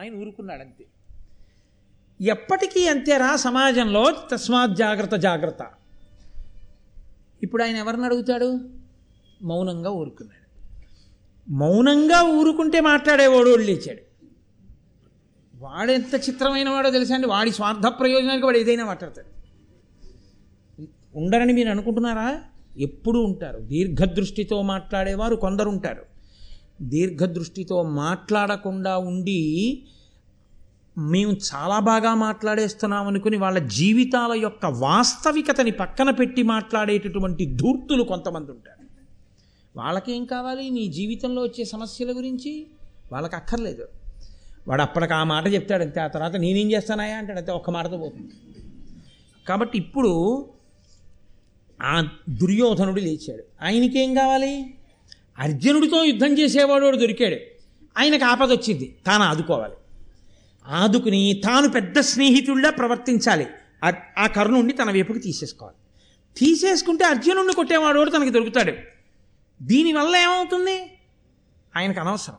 ఆయన ఊరుకున్నాడు అంతే ఎప్పటికీ అంతేరా సమాజంలో తస్మాత్ జాగ్రత్త జాగ్రత్త. ఇప్పుడు ఆయన ఎవరిని అడుగుతాడు? మౌనంగా ఊరుకున్నాడు. మౌనంగా ఊరుకుంటే మాట్లాడేవాడు వాళ్ళు లేచాడు. వాడెంత చిత్రమైన వాడో తెలుసా అండి? వాడి స్వార్థ ప్రయోజనానికి వాడు ఏదైనా మాట్లాడతాడు. ఉండరని మీరు అనుకుంటున్నారా? ఎప్పుడూ ఉంటారు. దీర్ఘదృష్టితో మాట్లాడేవారు కొందరు ఉంటారు. దీర్ఘదృష్టితో మాట్లాడకుండా ఉండి మేము చాలా బాగా మాట్లాడేస్తున్నాం అనుకుని వాళ్ళ జీవితాల యొక్క వాస్తవికతని పక్కన పెట్టి మాట్లాడేటటువంటి ధూర్తులు కొంతమంది ఉంటారు. వాళ్ళకేం కావాలి? నీ జీవితంలో వచ్చే సమస్యల గురించి? వాళ్ళకి అక్కర్లేదు. వాడు అప్పటికి ఆ మాట చెప్తాడంతే ఆ తర్వాత నేనేం చేస్తానాయా అంటాడంతే ఒక్క మాటతో పోతుంది. కాబట్టి ఇప్పుడు ఆ దుర్యోధనుడు లేచాడు. ఆయనకేం కావాలి? అర్జునుడితో యుద్ధం చేసేవాడు దొరికాడు. ఆయనకు ఆపద వచ్చింది. తాను ఆదుకోవాలి. ఆదుకుని తాను పెద్ద స్నేహితుడిలా ప్రవర్తించాలి. ఆ- ఆ కర్ణుండి తన వైపుకి తీసేసుకోవాలి. తీసేసుకుంటే అర్జునుడిని కొట్టేవాడు వాడు తనకి దొరుకుతాడు. దీనివల్ల ఏమవుతుంది? ఆయనకు అనవసరం.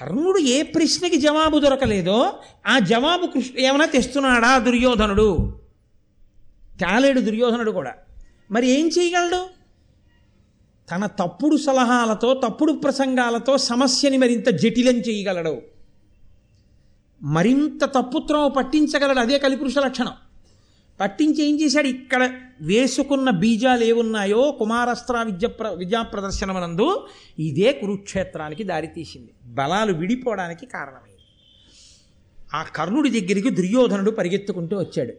కర్ణుడు ఏ ప్రశ్నకి జవాబు దొరకలేదో ఆ జవాబు కృష్ణ ఏమైనా తెస్తున్నాడా దుర్యోధనుడు? తేలేడు దుర్యోధనుడు కూడా. మరి ఏం చేయగలడు? తన తప్పుడు సలహాలతో తప్పుడు ప్రసంగాలతో సమస్యని మరింత జటిలం చేయగలడు. మరింత తప్పుత్రమ పట్టించగలడు అదే కలిపురుష లక్షణం. పట్టించి ఏం చేశాడు? ఇక్కడ వేసుకున్న బీజాలు ఏమున్నాయో కుమారస్త్ర విద్య ప్ర విద్యా ప్రదర్శనమనందు ఇదే కురుక్షేత్రానికి దారితీసింది బలాలు విడిపోవడానికి కారణమైంది. ఆ కర్ణుడి దగ్గరికి దుర్యోధనుడు పరిగెత్తుకుంటూ వచ్చాడు.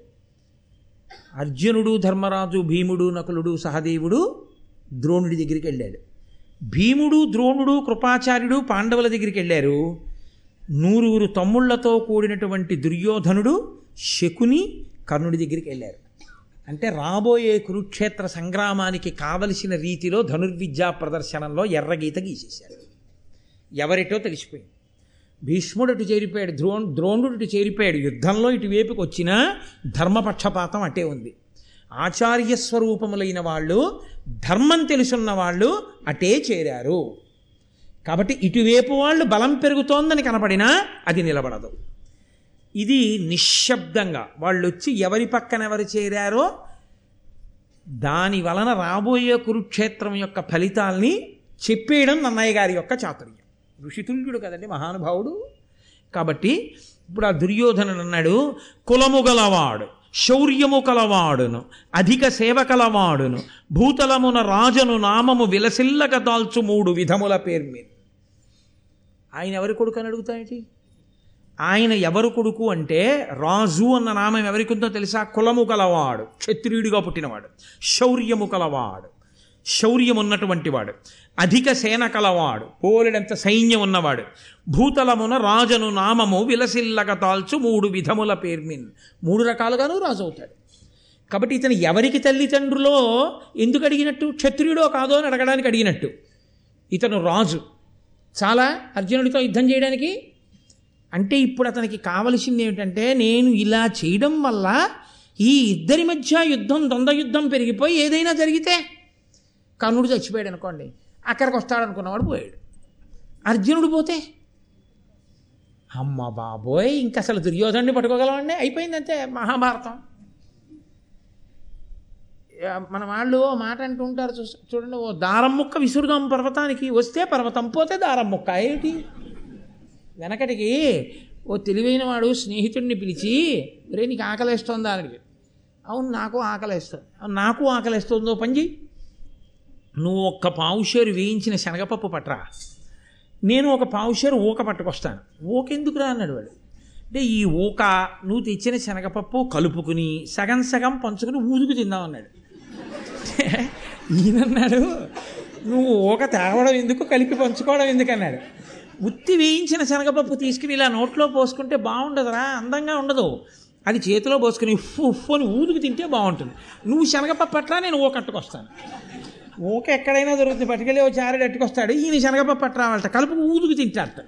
అర్జునుడు ధర్మరాజు భీముడు నకులుడు సహదేవుడు ద్రోణుడి దగ్గరికి వెళ్ళాడు భీముడు ద్రోణుడు కృపాచార్యుడు పాండవుల దగ్గరికి వెళ్ళారు నూరుగురు తమ్ముళ్ళతో కూడినటువంటి దుర్యోధనుడు శకుని కర్ణుడి దగ్గరికి వెళ్ళారు అంటే రాబోయే కురుక్షేత్ర సంగ్రామానికి కావలసిన రీతిలో ధనుర్విద్యా ప్రదర్శనంలో ఎర్రగీత గీసేశారు. ఎవరిటో తెలిసిపోయింది. భీష్ముడు అటు చేరిపోయాడు ద్రోణ్ ద్రోణుడు ఇటు చేరిపోయాడు. యుద్ధంలో ఇటువైపుకి వచ్చినా ధర్మపక్షపాతం అటే ఉంది. ఆచార్య స్వరూపములైన వాళ్ళు ధర్మం తెలుసున్న వాళ్ళు అటే చేరారు. కాబట్టి ఇటువైపు వాళ్ళు బలం పెరుగుతోందని కనపడినా అది నిలబడదు. ఇది నిశ్శబ్దంగా వాళ్ళు వచ్చి ఎవరి పక్కన ఎవరు చేరారో దాని వలన రాబోయే కురుక్షేత్రం యొక్క ఫలితాల్ని చెప్పేయడం నన్నయ్య గారి యొక్క చాతుర్యం. ఋషితుల్యుడు కదండి మహానుభావుడు. కాబట్టి ఇప్పుడు ఆ దుర్యోధనుడు అన్నాడు కులముగలవాడు. శౌర్యము కలవాడును అధిక సేవ కలవాడును భూతలమున రాజను నామము విలసిల్లక దాల్చు మూడు విధముల పేరు మీద. ఆయన ఎవరి కొడుకు అని అడుగుతాయేంటి ఆయన ఎవరు కొడుకు అంటే రాజు అన్న నామం ఎవరికి ఉందో తెలుసా? కులము కలవాడు క్షత్రియుడిగా పుట్టినవాడు శౌర్యము కలవాడు. శౌర్యం ఉన్నటువంటి వాడు అధిక సేన కలవాడు. పోలెడంత సైన్యం ఉన్నవాడు భూతలమున రాజను నామము విలసిల్లక తాల్చు మూడు విధముల పేర్మిన్. మూడు రకాలుగాను రాజు అవుతాడు కాబట్టి ఇతను ఎవరికి తల్లిదండ్రులో ఎందుకు అడిగినట్టు? క్షత్రియుడో కాదో అని అడగడానికి అడిగినట్టు. ఇతను రాజు. చాలా అర్జునుడితో యుద్ధం చేయడానికి. అంటే ఇప్పుడు అతనికి కావలసింది ఏమిటంటే నేను ఇలా చేయడం వల్ల ఈ ఇద్దరి మధ్య యుద్ధం ద్వంద్వ యుద్ధం పెరిగిపోయి ఏదైనా జరిగితే కర్ణుడు చచ్చిపోయాడు అనుకోండి అక్కడికి వస్తాడు అనుకున్నవాడు పోయాడు. అర్జునుడు పోతే అమ్మ బాబోయ్ ఇంక అసలు దుర్యోధనుడిని పట్టుకోగలమండి అయిపోయింది అంతే మహాభారతం మన వాళ్ళు ఓ మాట అంటూ ఉంటారు చూ- చూడండి ఓ దారం ముక్క విసురుదాం పర్వతానికి వస్తే పర్వతం పోతే దారం ముక్క ఏమిటి? వెనకటికి ఓ తెలివైన వాడు స్నేహితుడిని పిలిచి రే నీకు ఆకలేస్తోందా? అని అవును నాకు ఆకలేస్తుంది. "అవును, నాకు ఆకలేస్తుందో పంజి నువ్వు ఒక్క పావుషేరు వేయించిన శనగపప్పు పట్టరా నేను ఒక పావుషేరు ఊక పట్టుకొస్తాను. ఊకెందుకురా అన్నాడు వాడు. అంటే ఈ ఊక నువ్వు తెచ్చిన శనగపప్పు కలుపుకుని సగం సగం పంచుకుని ఊదుకు తిందామన్నాడు ఈయనన్నాడు నువ్వు ఊక తేవడం ఎందుకు? కలిపి పంచుకోవడం ఎందుకు? అన్నాడు. ఉత్తి వేయించిన శనగపప్పు తీసుకుని ఇలా నోట్లో పోసుకుంటే బాగుండదురా అందంగా ఉండదు. అది చేతిలో పోసుకుని ఉఫ్ ఉఫ్ అని ఊదుకు తింటే బాగుంటుంది. నువ్వు శనగపప్పు అట్లా నేను ఊకట్టుకొస్తాను ఊక ఎక్కడైనా దొరుకుతుంది. పట్టుకెళ్ళి వచ్చి ఆరేడు ఎట్టుకొస్తాడు. ఈయన శనగపప్పు పట్టు కలుపు ఊదుకు తింటాడట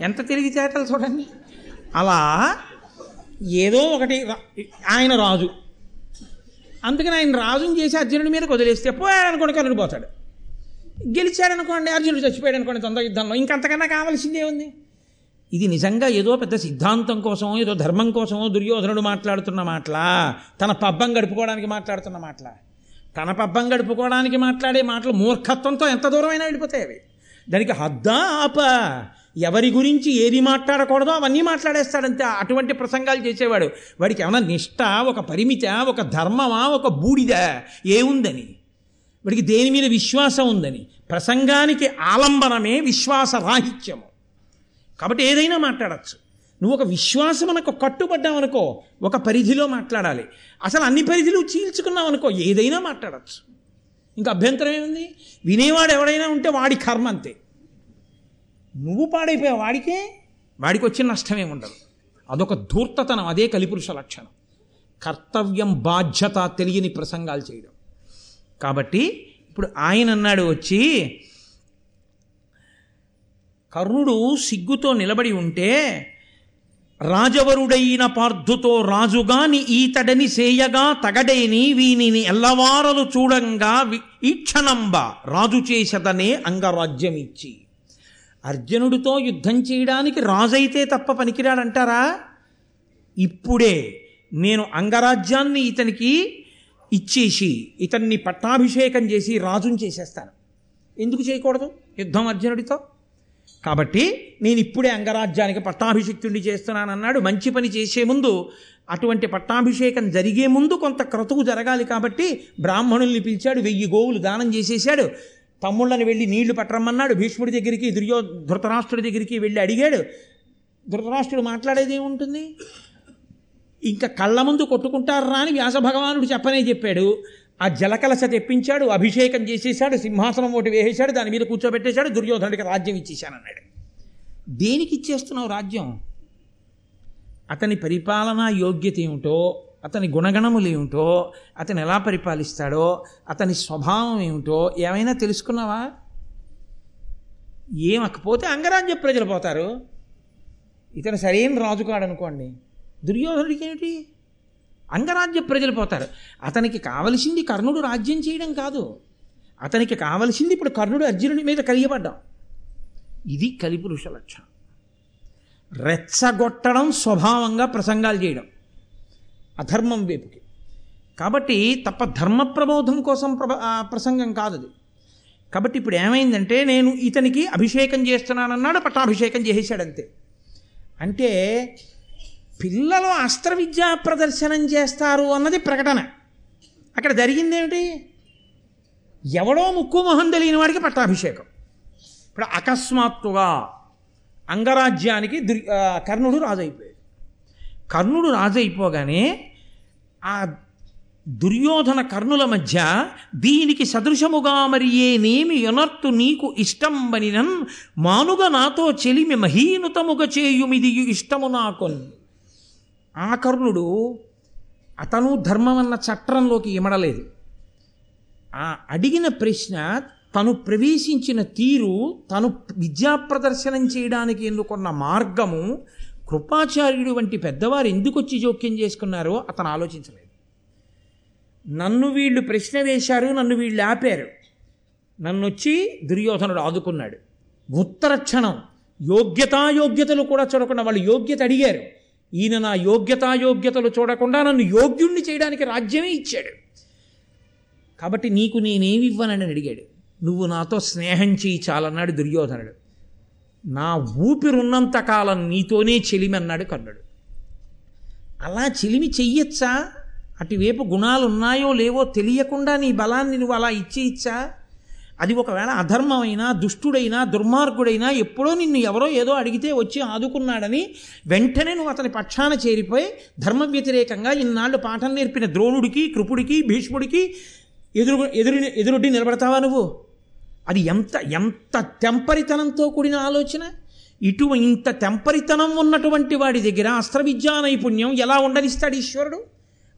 ఎంత తెలివి చేతలు చూడండి. అలా ఏదో ఒకటి ఆయన రాజు. అందుకని ఆయన రాజుని చేసి అర్జునుడి మీద వదిలేస్తే పోయాడనుకోండి కలుడు పోతాడు. గెలిచాడనుకోండి అర్జునుడు చచ్చిపోయాడు అనుకోండి తొందర యుద్ధంలో. ఇంకంతకన్నా కావాల్సిందే ఉంది. ఇది నిజంగా ఏదో పెద్ద సిద్ధాంతం కోసమో ఏదో ధర్మం కోసమో దుర్యోధనుడు మాట్లాడుతున్న మాటలా? తన పబ్బం గడుపుకోవడానికి మాట్లాడుతున్న మాటలా? తన పబ్బం గడుపుకోవడానికి మాట్లాడే మాటలు మూర్ఖత్వంతో ఎంత దూరమైనా వెళ్ళిపోతాయి అవి. దానికి హద్దా ఆప. ఎవరి గురించి ఏది మాట్లాడకూడదో అవన్నీ మాట్లాడేస్తాడంతే. అటువంటి ప్రసంగాలు చేసేవాడు. వాడికి ఏమైనా నిష్ట ఒక పరిమిత ఒక ధర్మమా ఒక బూడిద ఏముందని? వాడికి దేని మీద విశ్వాసం ఉందని? ప్రసంగానికి ఆలంబనమే విశ్వాస రాహిత్యము కాబట్టి ఏదైనా మాట్లాడచ్చు. నువ్వు ఒక విశ్వాసమునకు కట్టుబడ్డావనుకో ఒక పరిధిలో మాట్లాడాలి. అసలు అన్ని పరిధిలు చీల్చుకున్నావు అనుకో ఏదైనా మాట్లాడచ్చు. ఇంకా అభ్యంతరం ఏముంది? వినేవాడు ఎవడైనా ఉంటే వాడి కర్మ అంతే. నువ్వు పాడైపోయావు వాడికే వాడికి వచ్చిన నష్టమే ఉండదు అదొక ధూర్తతనం అదే కలిపురుష లక్షణం. కర్తవ్యం బాధ్యత తెలియని ప్రసంగాలు చేయడం. కాబట్టి ఇప్పుడు ఆయన అన్నాడు వచ్చి కర్ణుడు సిగ్గుతో నిలబడి ఉంటే రాజవరుడైన పార్థుతో రాజుగాని ఈతడని సేయగా తగడేని వీనిని ఎల్లవారలు చూడంగా ఈక్షణంబ రాజు చేసదనే అంగరాజ్యమిచ్చి. అర్జునుడితో యుద్ధం చేయడానికి రాజైతే తప్ప పనికిరాడంటారా? ఇప్పుడే నేను అంగరాజ్యాన్ని ఇతనికి ఇచ్చేసి ఇతన్ని పట్టాభిషేకం చేసి రాజుని చేసేస్తాను. ఎందుకు చేయకూడదు? యుద్ధం అర్జునుడితో? కాబట్టి నేను ఇప్పుడే అంగరాజ్యానికి పట్టాభిషిక్తుడిని చేస్తున్నానన్నాడు. మంచి పని చేసే ముందు అటువంటి పట్టాభిషేకం జరిగే ముందు కొంత క్రతువు జరగాలి కాబట్టి బ్రాహ్మణుల్ని పిలిచాడు వెయ్యి గోవులు దానం చేసేశాడు. తమ్ముళ్ళని వెళ్ళి నీళ్ళు పట్టరమ్మన్నాడు. భీష్ముడి దగ్గరికి దుర్యో ధృతరాష్ట్రుడి దగ్గరికి వెళ్ళి అడిగాడు. ధృతరాష్ట్రుడు మాట్లాడేది ఏముంటుంది? ఇంకా కళ్ళ ముందు కొట్టుకుంటారా అని వ్యాస భగవానుడు చెప్పనే చెప్పాడు. ఆ జలకలస తెప్పించాడు అభిషేకం చేసేశాడు సింహాసనం ఒకటి వేసేశాడు దాని మీద కూర్చోబెట్టేశాడు దుర్యోధనుడికి రాజ్యం ఇచ్చేశానన్నాడు. దేనికి ఇచ్చేస్తున్నావు రాజ్యం? అతని పరిపాలనా యోగ్యత ఏమిటో అతని గుణగణములు ఏమిటో అతను ఎలా పరిపాలిస్తాడో అతని స్వభావం ఏమిటో ఏమైనా తెలుసుకున్నావా? ఏమకపోతే అంగరాజ్య ప్రజలు పోతారు. ఇతను సరైన రాజు కాడనుకోండి దుర్యోధనుడికి ఏమిటి? అంగరాజ్య ప్రజలు పోతారు. అతనికి కావలసింది కర్ణుడు రాజ్యం చేయడం కాదు. అతనికి కావలసింది ఇప్పుడు కర్ణుడు అర్జునుడి మీద కలియబడ్డాం. ఇది కలిపురుష లక్షణం. రెచ్చగొట్టడం స్వభావంగా ప్రసంగాలు చేయడం. అధర్మం వైపుకి. కాబట్టి తప్ప ధర్మ ప్రబోధం కోసం ప్ర ప్రసంగం కాదు అది. కాబట్టి ఇప్పుడు ఏమైందంటే నేను ఇతనికి అభిషేకం చేస్తున్నానన్నాడు పట్టాభిషేకం చేసేసాడంతే అంటే పిల్లలు అస్త్ర విద్యా ప్రదర్శనం చేస్తారు అన్నది ప్రకటన. అక్కడ జరిగిందేమిటి? ఎవడో ముక్కు మొహం తెలియని వాడికి పట్టాభిషేకం. ఇప్పుడు అకస్మాత్తుగా అంగరాజ్యానికి దుర్ కర్ణుడు రాజైపోయాడు. కర్ణుడు రాజైపోగానే ఆ దుర్యోధన కర్ణుల మధ్య దీనికి సదృశముగా మరి ఏనేమి యొనర్తు నీకు ఇష్టం బనినన్ మానుగ నాతో చెలిమి మహీనుతముగ చేయుమిది ఇష్టము నాకొన్. ఆ కర్ణుడు అతను ధర్మం అన్న చట్రంలోకి ఇమడలేదు. ఆ అడిగిన ప్రశ్న తను ప్రవేశించిన తీరు తను విద్యా ప్రదర్శనం చేయడానికి ఎన్నుకున్న మార్గము కృపాచార్యుడు వంటి పెద్దవారు ఎందుకు వచ్చి జోక్యం చేసుకున్నారో అతను ఆలోచించలేదు. నన్ను వీళ్ళు ప్రశ్న వేశారు నన్ను వీళ్ళు ఆపారు. నన్ను వచ్చి దుర్యోధనుడు ఆదుకున్నాడు. ఉత్తర క్షణం యోగ్యతాయోగ్యతలు కూడా చూడకుండా వాళ్ళు యోగ్యత అడిగారు. ఈయన నా యోగ్యతాయోగ్యతలు చూడకుండా నన్ను యోగ్యుణ్ణి చేయడానికి రాజ్యమే ఇచ్చాడు. కాబట్టి నీకు నేనేమి ఇవ్వనని అడిగాడు. నువ్వు నాతో స్నేహం చేయి చాలన్నాడు దుర్యోధనుడు. నా ఊపిరున్నంత కాలం నీతోనే చెలిమి అన్నాడు కర్ణుడు. అలా చెలిమి చెయ్యొచ్చా? అటువైపు గుణాలు ఉన్నాయో లేవో తెలియకుండా నీ బలాన్ని నువ్వు అలా ఇచ్చేయచ్చా అది ఒకవేళ అధర్మమైనా దుష్టుడైనా దుర్మార్గుడైనా ఎప్పుడో నిన్ను ఎవరో ఏదో అడిగితే వచ్చి ఆదుకున్నాడని వెంటనే నువ్వు అతని పక్షాన చేరిపోయి ధర్మ వ్యతిరేకంగా ఇన్నాళ్ళు పాఠం నేర్పిన ద్రోణుడికి కృపుడికి భీష్ముడికి ఎదురు ఎదురు ఎదురొడ్డి నిలబడతావా నువ్వు? అది ఎంత ఎంత తెంపరితనంతో కూడిన ఆలోచన? ఇటు ఇంత తెంపరితనం ఉన్నటువంటి వాడి దగ్గర అస్త్ర విద్యా నైపుణ్యం ఎలా ఉండనిస్తాడు ఈశ్వరుడు?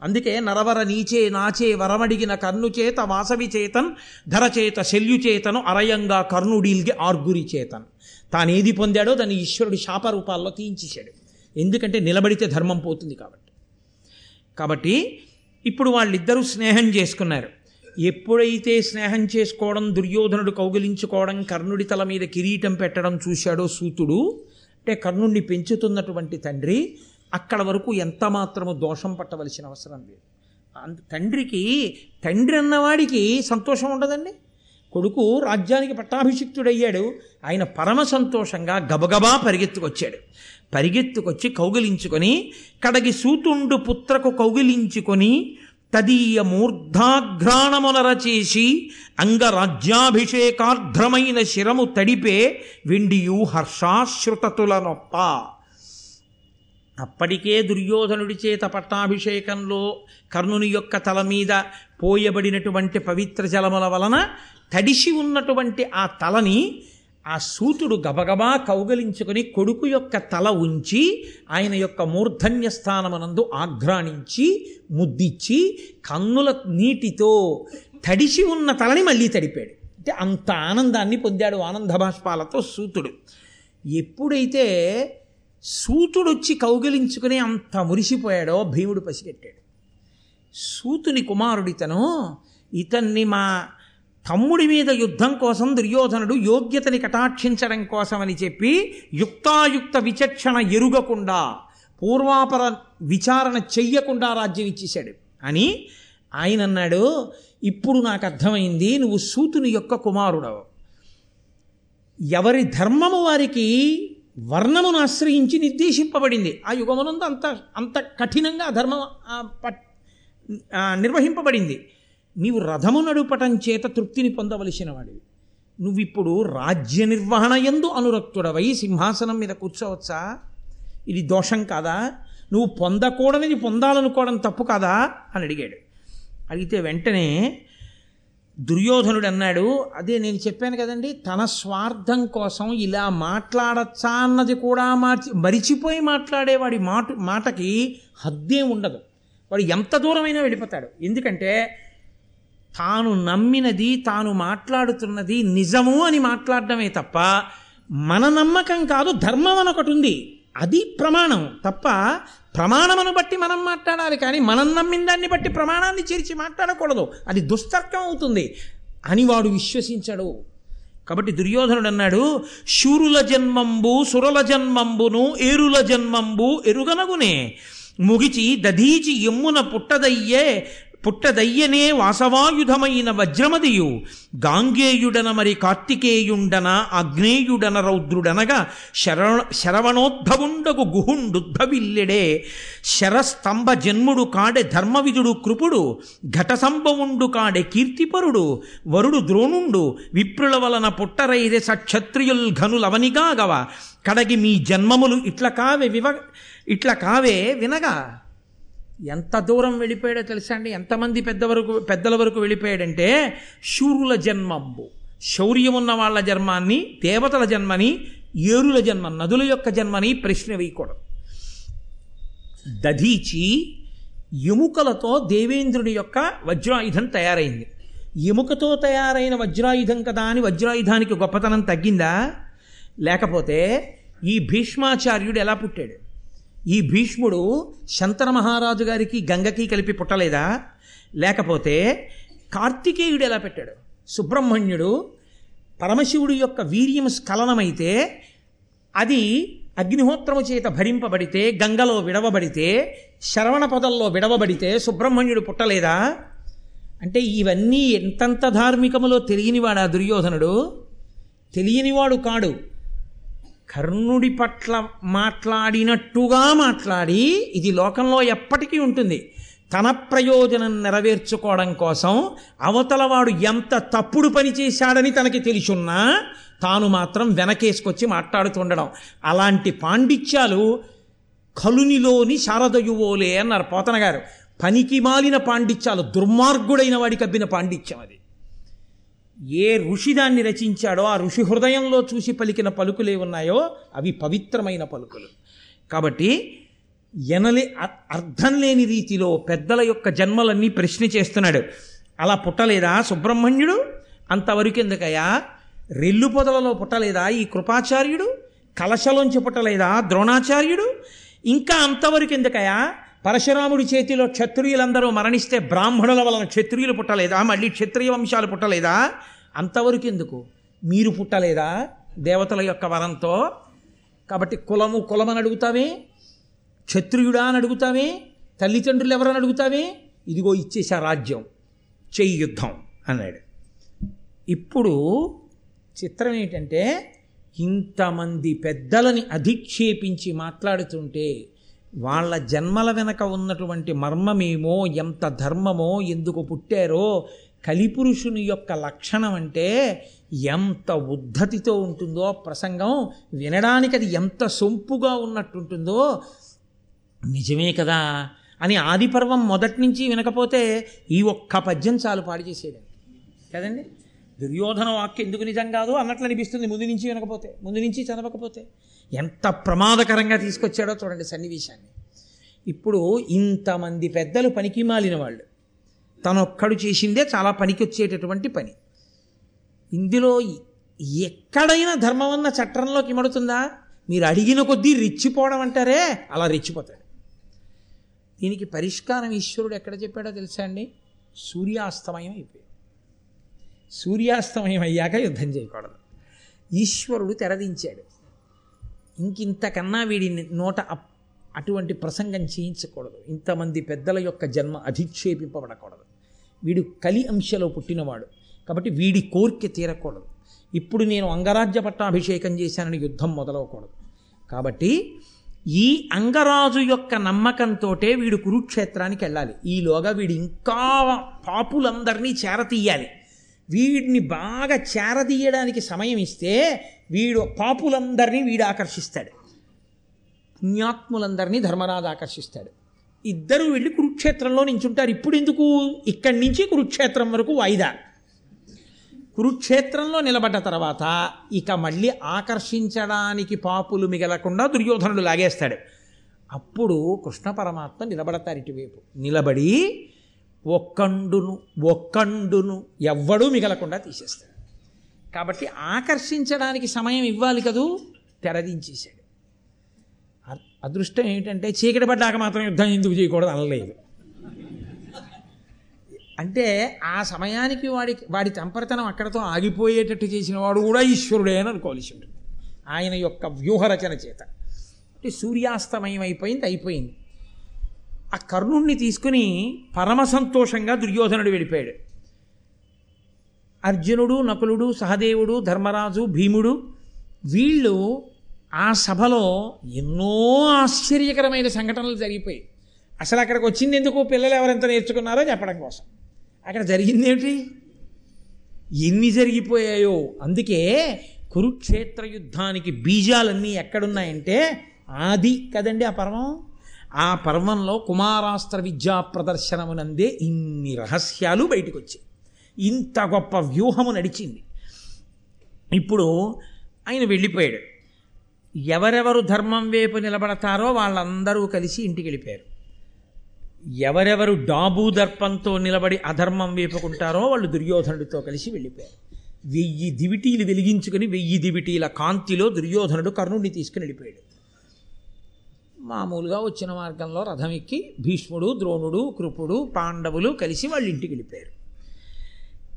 అందుకే నరవర నీచే నాచే వరమడిగిన కర్ణు చేత వాసవి చేతన్ ధరచేత శల్యుచేతను అరయంగా కర్ణుడీల్గి ఆర్గురి చేతన్. తానేది పొందాడో దాన్ని ఈశ్వరుడు శాపరూపాల్లో తీయించేశాడు. ఎందుకంటే నిలబడితే ధర్మం పోతుంది కాబట్టి. కాబట్టి ఇప్పుడు వాళ్ళిద్దరూ స్నేహం చేసుకున్నారు. ఎప్పుడైతే స్నేహం చేసుకోవడం దుర్యోధనుడు కౌగిలించుకోవడం కర్ణుడి తల మీద కిరీటం పెట్టడం చూశాడో సూతుడు అంటే కర్ణుణ్ణి పెంచుతున్నటువంటి తండ్రి అక్కడ వరకు ఎంత మాత్రము దోషం పట్టవలసిన అవసరం లేదు. తండ్రికి తండ్రి అన్నవాడికి సంతోషం ఉండదండి. కొడుకు రాజ్యానికి పట్టాభిషిక్తుడయ్యాడు. ఆయన పరమ సంతోషంగా గబగబా పరిగెత్తుకొచ్చాడు. పరిగెత్తుకొచ్చి కౌగిలించుకొని కడగి సూతుండు పుత్రకు కౌగిలించుకొని తదీయ మూర్ధాఘ్రాణమునర చేసి అంగరాజ్యాభిషేకార్ధ్రమైన శిరము తడిపే వెండియు హర్షాశ్రుతతుల నొప్ప అప్పటికే దుర్యోధనుడి చేత పట్టాభిషేకంలో కర్ణుని యొక్క తల మీద పోయబడినటువంటి పవిత్ర జలముల వలన తడిసి ఉన్నటువంటి ఆ తలని ఆ సూతుడు గబగబా కౌగలించుకొని కొడుకు యొక్క తల ఉంచి ఆయన యొక్క మూర్ధన్య స్థానమునందు ఆఘ్రాణించి ముద్దిచ్చి కన్నుల నీటితో తడిసి ఉన్న తలని మళ్ళీ తడిపాడు. అంటే అంత ఆనందాన్ని పొందాడు ఆనంద భాష్పాలతో సూతుడు. ఎప్పుడైతే సూతుడొచ్చి కౌగిలించుకుని అంత మురిసిపోయాడో భీముడు పసిగట్టాడు. సూతుని కుమారుడితను ఇతన్ని మా తమ్ముడి మీద యుద్ధం కోసం దుర్యోధనుడు యోగ్యతని కటాక్షించడం కోసమని చెప్పి యుక్తాయుక్త విచక్షణ ఎరుగకుండా పూర్వాపర విచారణ చెయ్యకుండా రాజ్యం ఇచ్చేశాడు. అని ఆయన అన్నాడు ఇప్పుడు నాకు అర్థమైంది నువ్వు సూతుని యొక్క కుమారుడవు. ఎవరి ధర్మము వారికి వర్ణమును ఆశ్రయించి నిర్దేశింపబడింది. ఆ యుగమునందు అంత అంత కఠినంగా ధర్మం పట్- నిర్వహింపబడింది. నీవు రథము నడుపటం చేత తృప్తిని పొందవలసిన వాడివి నువ్విప్పుడు రాజ్య నిర్వహణ ఎందు అనురక్తుడవై సింహాసనం మీద కూర్చోవచ్చా? ఇది దోషం కాదా? నువ్వు పొందకూడనిది పొందాలనుకోవడం తప్పు కాదా? అని అడిగాడు. అడిగితే వెంటనే దుర్యోధనుడు అన్నాడు అదే నేను చెప్పాను కదండి తన స్వార్థం కోసం ఇలా మాట్లాడచ్చా అన్నది కూడా మార్చి మరిచిపోయి మాట్లాడేవాడి మాట మాటకి హద్దేం ఉండదు. వాడు ఎంత దూరమైనా వెళ్ళిపోతాడు. ఎందుకంటే తాను నమ్మినది తాను మాట్లాడుతున్నది నిజము అని మాట్లాడడమే తప్ప మన నమ్మకం కాదు ధర్మం అని ఒకటి ఉంది. అది ప్రమాణం తప్ప ప్రమాణమును బట్టి మనం మాట్లాడాలి కానీ మనం నమ్మిన దాన్ని బట్టి ప్రమాణాన్ని చేర్చి మాట్లాడకూడదు. అది దుస్తర్కం అవుతుంది. అని వాడు విశ్వసించడు. కాబట్టి దుర్యోధనుడు అన్నాడు శూరుల జన్మంబు సురల జన్మంబును ఏరుల జన్మంబు ఎరుగనగునే. ముగిచి దధీచి ఎమ్మున పుట్టదయ్యే పుట్టదయ్యనే వాసవాయుధమైన వజ్రమదియు గాంగేయుడన మరి కార్తికేయుండన అగ్నేయుడన రౌద్రుడనగా శరణ శరవణోద్భవుండగు గుహుండుద్భవిల్లెడే శరస్తంభ జన్ముడు కాడె ధర్మవిదుడు కృపుడు ఘటసంభవుండు కాడె కీర్తిపరుడు వరుడు ద్రోణుండు విప్రుల వలన పుట్టరైరె సక్షత్రియుల్ ఘనులవనిగాగవ. కడగి మీ జన్మములు ఇట్ల కావే వివ ఇట్ల కావే వినగా. ఎంత దూరం వెళ్ళిపోయాడో తెలుసా అండి? ఎంతమంది పెద్ద వరకు పెద్దల వరకు వెళ్ళిపోయాడంటే శూరుల జన్మంబు. శౌర్యమున్న వాళ్ళ జన్మాన్ని దేవతల జన్మని ఏరుల జన్మ నదుల యొక్క జన్మని ప్రశ్న వేయకూడదు. దధీచి ఎముకలతో దేవేంద్రుని యొక్క వజ్రాయుధం తయారైంది. ఎముకతో తయారైన వజ్రాయుధం కదా అని వజ్రాయుధానికి గొప్పతనం తగ్గిందా? లేకపోతే ఈ భీష్మాచార్యుడు ఎలా పుట్టాడు? ఈ భీష్ముడు శంతన మహారాజు గారికి గంగకి కలిపి పుట్టలేదా? లేకపోతే కార్తికేయుడు ఎలా పెట్టాడు? సుబ్రహ్మణ్యుడు పరమశివుడి యొక్క వీర్యం స్ఖలనమైతే అది అగ్నిహోత్రము చేత భరింపబడితే గంగలో విడవబడితే శరవణ పదల్లో విడవబడితే సుబ్రహ్మణ్యుడు పుట్టలేదా? అంటే ఇవన్నీ ఎంతంత ధార్మికములో తెలియనివాడా దుర్యోధనుడు? తెలియనివాడు కాడు. కర్ణుడి పట్ల మాట్లాడినట్టుగా మాట్లాడి ఇది లోకంలో ఎప్పటికీ ఉంటుంది. తన ప్రయోజనం నెరవేర్చుకోవడం కోసం అవతలవాడు ఎంత తప్పుడు పని చేశాడని తనకి తెలిసున్నా తాను మాత్రం వెనకేసుకొచ్చి మాట్లాడుతుండడం. అలాంటి పాండిత్యాలు కలునిలోని శారదయువోలే అన్నారు పోతన గారు పనికి మాలిన పాండిత్యాలు దుర్మార్గుడైన వాడికి అబ్బిన పాండిత్యం అది. ఏ ఋషి దాన్ని రచించాడో ఆ ఋషి హృదయంలో చూసి పలికిన పలుకులే ఉన్నాయో అవి పవిత్రమైన పలుకులు. కాబట్టి ఎనలే అర్థం లేని రీతిలో పెద్దల యొక్క జన్మలన్నీ ప్రశ్న చేస్తున్నాడు. అలా పుట్టలేదా సుబ్రహ్మణ్యుడు? అంతవరకు ఎందుకయ్యా? రెల్లు పొదలలో పుట్టలేదా ఈ కృపాచార్యుడు? కలశలోంచి పుట్టలేదా ద్రోణాచార్యుడు? ఇంకా అంతవరకు ఎందుకయ్యా? పరశురాముడి చేతిలో క్షత్రియులందరూ మరణిస్తే బ్రాహ్మణుల వలన క్షత్రియులు పుట్టలేదా? మళ్ళీ క్షత్రియ వంశాలు పుట్టలేదా? అంతవరకు ఎందుకు మీరు పుట్టలేదా దేవతల యొక్క వరంతో? కాబట్టి కులము కులమని అడుగుతావే క్షత్రియుడా అని అడుగుతావే తల్లిదండ్రులు ఎవరని అడుగుతావే? ఇదిగో ఇచ్చేసా రాజ్యం చెయ్యి యుద్ధం అన్నాడు. ఇప్పుడు చిత్రం ఏంటంటే ఇంతమంది పెద్దలని అధిక్షేపించి మాట్లాడుతుంటే వాళ్ళ జన్మల వెనక ఉన్నటువంటి మర్మమేమో ఎంత ధర్మమో ఎందుకు పుట్టారో కలిపురుషుని యొక్క లక్షణం అంటే ఎంత ఉద్ధతితో ఉంటుందో ప్రసంగం వినడానికి అది ఎంత సొంపుగా ఉన్నట్టుంటుందో నిజమే కదా అని ఆదిపర్వం మొదటి నుంచి వినకపోతే ఈ ఒక్క పద్యం చాలు పాడు చేసేయడం కదండి? దుర్యోధన వాక్యం ఎందుకు నిజం కాదు అన్నట్లు అనిపిస్తుంది. ముందు నుంచి వినకపోతే ముందు నుంచి చదవకపోతే. ఎంత ప్రమాదకరంగా తీసుకొచ్చాడో చూడండి సన్నివేశాన్ని. ఇప్పుడు ఇంతమంది పెద్దలు పనికి మాలిన వాళ్ళు. తనొక్కడు చేసిందే చాలా పనికి వచ్చేటటువంటి పని. ఇందులో ఎక్కడైనా ధర్మం అన్న చట్టంలోకి ఇమడుతుందా మీరు అడిగిన కొద్దీ రెచ్చిపోవడం అంటారే? అలా రెచ్చిపోతాడు. దీనికి పరిష్కారం ఈశ్వరుడు ఎక్కడ చెప్పాడో తెలుసా అండి? సూర్యాస్తమయం అయిపోయింది. సూర్యాస్తమయం అయ్యాక యుద్ధం చేయకూడదు. ఈశ్వరుడు తెరదించాడు. ఇంకింతకన్నా వీడి నోట అప్- అటువంటి ప్రసంగం చేయించకూడదు. ఇంతమంది పెద్దల యొక్క జన్మ అధిక్షేపింపబడకూడదు. వీడు కలి అంశలో పుట్టినవాడు. కాబట్టి వీడి కోరిక తీరకూడదు. ఇప్పుడు నేను అంగరాజ్య పట్టాభిషేకం చేశానని యుద్ధం మొదలవకూడదు. కాబట్టి ఈ అంగరాజు యొక్క నమ్మకంతోటే వీడు కురుక్షేత్రానికి వెళ్ళాలి. ఈలోగా వీడు ఇంకా పాపులందరినీ చేరతీయాలి. వీడిని బాగా చేరదీయడానికి సమయం ఇస్తే వీడు పాపులందరినీ వీడు ఆకర్షిస్తాడు. పుణ్యాత్ములందరినీ ధర్మరాజు ఆకర్షిస్తాడు. ఇద్దరు వెళ్ళి కురుక్షేత్రంలో నించుంటారు. ఇప్పుడు ఎందుకు? ఇక్కడి నుంచి కురుక్షేత్రం వరకు వాయిదా. కురుక్షేత్రంలో నిలబడ్డ తర్వాత ఇక మళ్ళీ ఆకర్షించడానికి పాపులు మిగలకుండా దుర్యోధనుడు లాగేస్తాడు. అప్పుడు కృష్ణ పరమాత్మ నిలబడతారు ఇటువైపు. నిలబడి ఒక్కండును ఒక్కండును ఎవ్వడూ మిగలకుండా తీసేస్తాడు. కాబట్టి ఆకర్షించడానికి సమయం ఇవ్వాలి కదూ? తెరదించేశాడు. అదృష్టం ఏమిటంటే చీకటి పడ్డాక మాత్రం యుద్ధం ఎందుకు చేయకూడదు అనలేదు. అంటే ఆ సమయానికి వాడి వాడి తెంపరితనం అక్కడతో ఆగిపోయేటట్టు చేసిన వాడు కూడా ఈశ్వరుడే అని అనుకోవాల్సి ఉంటుంది. ఆయన యొక్క వ్యూహరచన చేత. అంటే సూర్యాస్తమయం అయిపోయింది అయిపోయింది. ఆ కర్ణుణ్ణి తీసుకుని పరమ సంతోషంగా దుర్యోధనుడు వెళ్ళిపోయాడు. అర్జునుడు నకులుడు సహదేవుడు ధర్మరాజు భీముడు వీళ్ళు ఆ సభలో ఎన్నో ఆశ్చర్యకరమైన సంఘటనలు జరిగిపోయాయి అసలు అక్కడికి వచ్చింది ఎందుకు? పిల్లలు ఎవరెంత నేర్చుకున్నారో చెప్పడం కోసం. అక్కడ జరిగింది ఏమిటి ఎన్ని జరిగిపోయాయో. అందుకే కురుక్షేత్ర యుద్ధానికి బీజాలన్నీ ఎక్కడున్నాయంటే ఆది కదండి ఆ పర్వం? ఆ పర్వంలో కుమారాస్త్ర విద్యా ప్రదర్శనమునందే ఇన్ని రహస్యాలు బయటకు వచ్చాయి ఇంత గొప్ప వ్యూహము నడిచింది. ఇప్పుడు ఆయన వెళ్ళిపోయాడు. ఎవరెవరు ధర్మం వైపు నిలబడతారో వాళ్ళందరూ కలిసి ఇంటికి వెళ్ళిపోయారు. ఎవరెవరు డాబు దర్పంతో నిలబడి అధర్మం వేపుకుంటారో వాళ్ళు దుర్యోధనుడితో కలిసి వెళ్ళిపోయారు. వెయ్యి దివిటీలు వెలిగించుకుని వెయ్యి దివిటీల కాంతిలో దుర్యోధనుడు కర్ణుడిని తీసుకుని వెళ్ళిపోయాడు. మామూలుగా వచ్చిన మార్గంలో రథం ఎక్కి భీష్ముడు ద్రోణుడు కృపుడు పాండవులు కలిసి వాళ్ళ ఇంటికి వెళ్ళిపోయారు.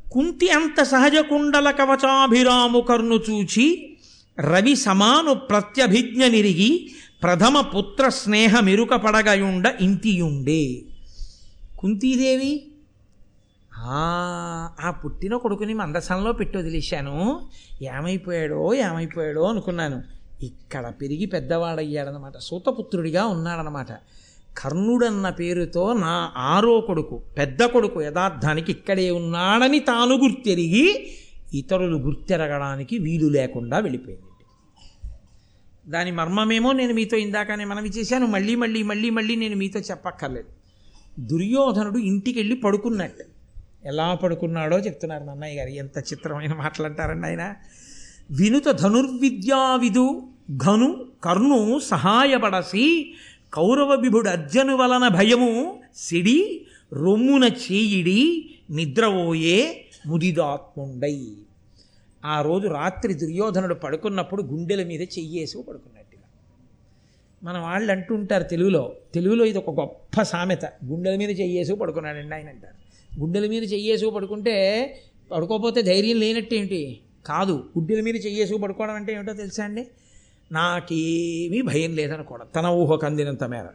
కుంతి అంత సహజ కుండల కవచాభిరాము కర్ణు చూచి రవి సమాను ప్రత్యభిజ్ఞ నిరిగి ప్రథమ పుత్ర స్నేహ మెరుక పడగయుండ ఇంతియుండే. కుంతీదేవి ఆ ఆ పుట్టిన కొడుకుని మందసంలో పెట్టి వదిలేశాను. ఏమైపోయాడో ఏమైపోయాడో అనుకున్నాను. ఇక్కడ పెరిగి పెద్దవాడయ్యాడనమాట సూతపుత్రుడిగా ఉన్నాడనమాట కర్ణుడన్న పేరుతో నా ఆరో కొడుకు పెద్ద కొడుకు యథార్థానికి ఇక్కడే ఉన్నాడని తాను గుర్తెరిగి ఇతరులు గుర్తెరగడానికి వీలు లేకుండా వెళ్ళిపోయింది. దాని మర్మమేమో నేను మీతో ఇందాకనే మనవి చేశాను. మళ్ళీ మళ్ళీ మళ్ళీ మళ్ళీ నేను మీతో చెప్పక్కర్లేదు. దుర్యోధనుడు ఇంటికి వెళ్ళి పడుకున్నట్టు. ఎలా పడుకున్నాడో చెప్తున్నారు నన్నయ్య గారు. ఎంత చిత్రమైన మాటలంటారండి ఆయన. వినుత ధనుర్విద్యావిదు ఘను కర్ణు సహాయపడసి కౌరవ విభుడు అర్జను వలన భయము సిడి రొమ్మున చేయిడి నిద్రపోయే ముదిదాత్ముండై. ఆ రోజు రాత్రి దుర్యోధనుడు పడుకున్నప్పుడు గుండెల మీద చెయ్యేసి పడుకున్నట్టుగా. మన వాళ్ళు అంటుంటారు తెలుగులో తెలుగులో ఇది ఒక గొప్ప సామెత. గుండెల మీద చెయ్యేసి పడుకున్నాడండి ఆయన అంటారు. గుండెల మీద చెయ్యేసి పడుకుంటే పడుకోపోతే ధైర్యం లేనట్టేంటి? కాదు గుడ్డెల మీద చెయ్యేసి పడుకోవడం అంటే ఏమిటో తెలుసా అండి? నాకేమీ భయం లేదనుకోవడం. తన ఊహకు అందినంత మేర.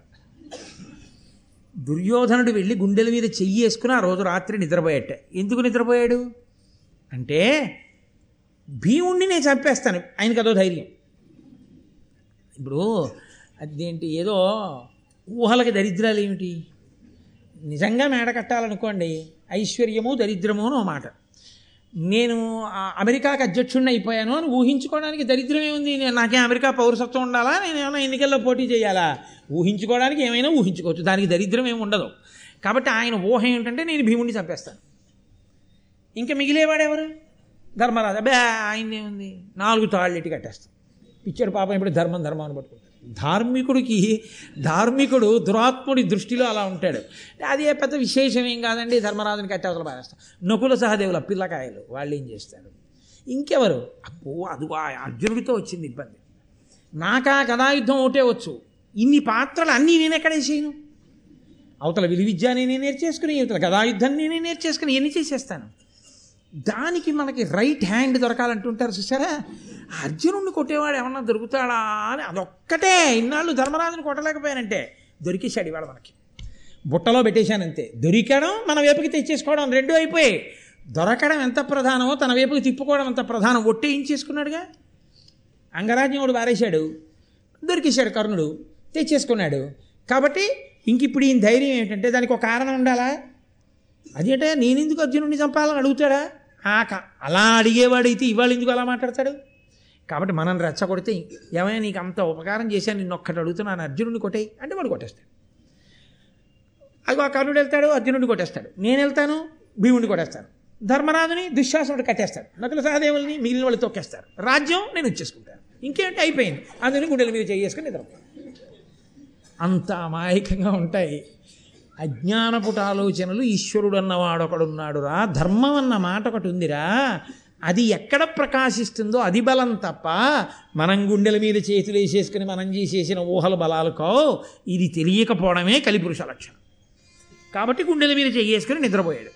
దుర్యోధనుడు వెళ్ళి గుండెల మీద చెయ్యి వేసుకుని ఆ రోజు రాత్రి నిద్రపోయేట. ఎందుకు నిద్రపోయాడు? అంటే భీముణ్ణి నేను చంపేస్తాను. ఆయనకి అదో ధైర్యం. ఇప్పుడు అదేంటి ఏదో ఊహలకి దరిద్రాలు ఏమిటి నిజంగా మేడ కట్టాలనుకోండి ఐశ్వర్యము దరిద్రము అని ఓ మాట. నేను ఆ అమెరికాకి అధ్యక్షుడిని అయిపోయాను అని ఊహించుకోవడానికి దరిద్రమే ఉంది. నేను నాకేం అమెరికా పౌరసత్వం ఉండాలా? నేను ఏమైనా ఎన్నికల్లో పోటీ చేయాలా? ఊహించుకోవడానికి ఏమైనా ఊహించుకోవచ్చు. దానికి దరిద్రం ఏమి ఉండదు. కాబట్టి ఆయన ఊహ ఏంటంటే నేను భీముడిని చంపేస్తాను. ఇంకా మిగిలేవాడెవరు ధర్మరాజు. అబ్బే ఆయన్నే ఉంది నాలుగు తాళ్ళెట్టి కట్టేస్తాం పిచ్చాడు పాపం ఇప్పుడు ధర్మం ధర్మం అని పట్టుకుంటాడు. ధార్మికుడికి ధార్మికుడు దురాత్ముడి దృష్టిలో అలా ఉంటాడు. అది ఏ పెద్ద విశేషం ఏం కాదండి ధర్మరాజుని కట్టి అవతల పారేస్తాం. నకుల సహదేవుల పిల్లకాయలు వాళ్ళు ఏం చేస్తారు? ఇంకెవరు? అప్పు అది అర్జునుడితో వచ్చింది ఇబ్బంది. నాకా కథాయుద్ధం ఒకటే వచ్చు. ఇన్ని పాత్రలు అన్నీ నేను ఎక్కడే చేయను అవతల విలువిద్య నేనే నేర్చేసుకుని అవతల కథాయుద్ధం నేనే నేర్చేసుకుని ఎన్ని చేసేస్తాను. దానికి మనకి రైట్ హ్యాండ్ దొరకాలంటుంటారు చూసారా అర్జునుడిని కొట్టేవాడు ఏమన్నా దొరుకుతాడా అని అదొక్కటే. ఇన్నాళ్ళు ధర్మరాజుని కొట్టలేకపోయానంటే దొరికేశాడు ఇవాళ మనకి. బుట్టలో పెట్టేశానంతే. దొరికడం మన వైపుకి తెచ్చేసుకోవడం రెండు అయిపోయాయి. దొరకడం ఎంత ప్రధానమో తన వైపుకి తిప్పుకోవడం ఎంత ప్రధానం ఒట్టేయించేసుకున్నాడుగా అంగరాజ్ఞుడు వారేశాడు. దొరికేశాడు కర్ణుడు. తెచ్చేసుకున్నాడు. కాబట్టి ఇంక ఇప్పుడు ఈయన ధైర్యం ఏంటంటే దానికి ఒక కారణం ఉండాలా? అదేంటే నేనెందుకు అర్జునుడిని చంపాలని అడుగుతాడా? ఆక అలా అడిగేవాడైతే ఇవాళ ఎందుకు అలా మాట్లాడతాడు? కాబట్టి మనం రెచ్చగొడితే ఏమైనా నీకు అంత ఉపకారం చేశాను నిన్ను ఒక్కటి అడుగుతున్నాను అర్జునుడిని కొట్టే అంటే వాడు కొట్టేస్తాడు. అదిగో ఆ కర్ణుడు వెళ్తాడు అర్జునుడిని కొట్టేస్తాడు. నేను వెళ్తాను భీముడిని కొట్టేస్తాను. ధర్మరాజుని దుశ్శాసనుడు కట్టేస్తాడు. నకుల సహదేవుల్ని మిగిలిన వాళ్ళు తొక్కేస్తారు. రాజ్యం నేను ఇచ్చేసుకుంటాను. ఇంకేంటి అయిపోయింది? అందుకని గుండెల మీద చేసుకుని నిద్ర అంత అమాయకంగా ఉంటాయి. అజ్ఞానపుట ఆలోచనలు ఈశ్వరుడు అన్నవాడు ఒకడున్నాడురా ధర్మం అన్న మాట ఒకటి ఉందిరా అది ఎక్కడ ప్రకాశిస్తుందో అది బలం తప్ప మనం గుండెల మీద చేతులు వేసేసుకుని మనం చేసేసిన ఊహల బలాలకో ఇది తెలియకపోవడమే కలిపురుష లక్షణం. కాబట్టి గుండెల మీద చేసుకుని నిద్రపోయాడు.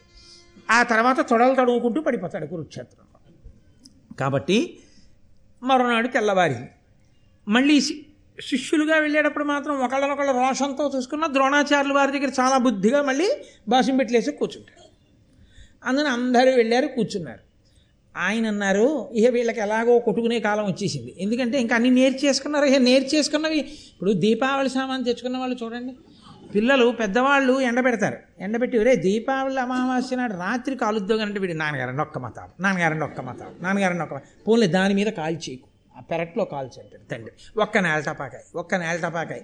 ఆ తర్వాత తొడలు తడువుకుంటూ పడిపోతాడు కురుక్షేత్రంలో. కాబట్టి మరునాడు తెల్లవారి. మళ్ళీ శిష్యులుగా వెళ్ళేటప్పుడు మాత్రం ఒకళ్ళనొకళ్ళ రోషంతో చూసుకున్న ద్రోణాచార్యులు వారి దగ్గర చాలా బుద్ధిగా మళ్ళీ భాషం పెట్టలేసి కూర్చుంటారు. అందున అందరూ వెళ్ళారు కూర్చున్నారు. ఆయన అన్నారు ఇక వీళ్ళకి ఎలాగో కొట్టుకునే కాలం వచ్చేసింది. ఎందుకంటే ఇంకా అన్ని నేర్చేసుకున్నారు. ఇక నేర్చేసుకున్నవి ఇప్పుడు దీపావళి సామాన్ తెచ్చుకున్న వాళ్ళు చూడండి. పిల్లలు పెద్దవాళ్ళు ఎండబెడతారు ఎండబెట్టి ఒరే దీపావళి అమావాస్య నాడు రాత్రి కాలుద్యోగం వీడి నాన్నగారండి ఒక్క మతాం నాన్నగారండి ఒక్క మతాం నాన్నగారండి ఒక్క పోన్లే దాని మీద కాల్ చేయకు. పెరట్లో కాల్చి తండ్రి. ఒక్క నేల టపాకాయ ఒక్క నేల టపాకాయ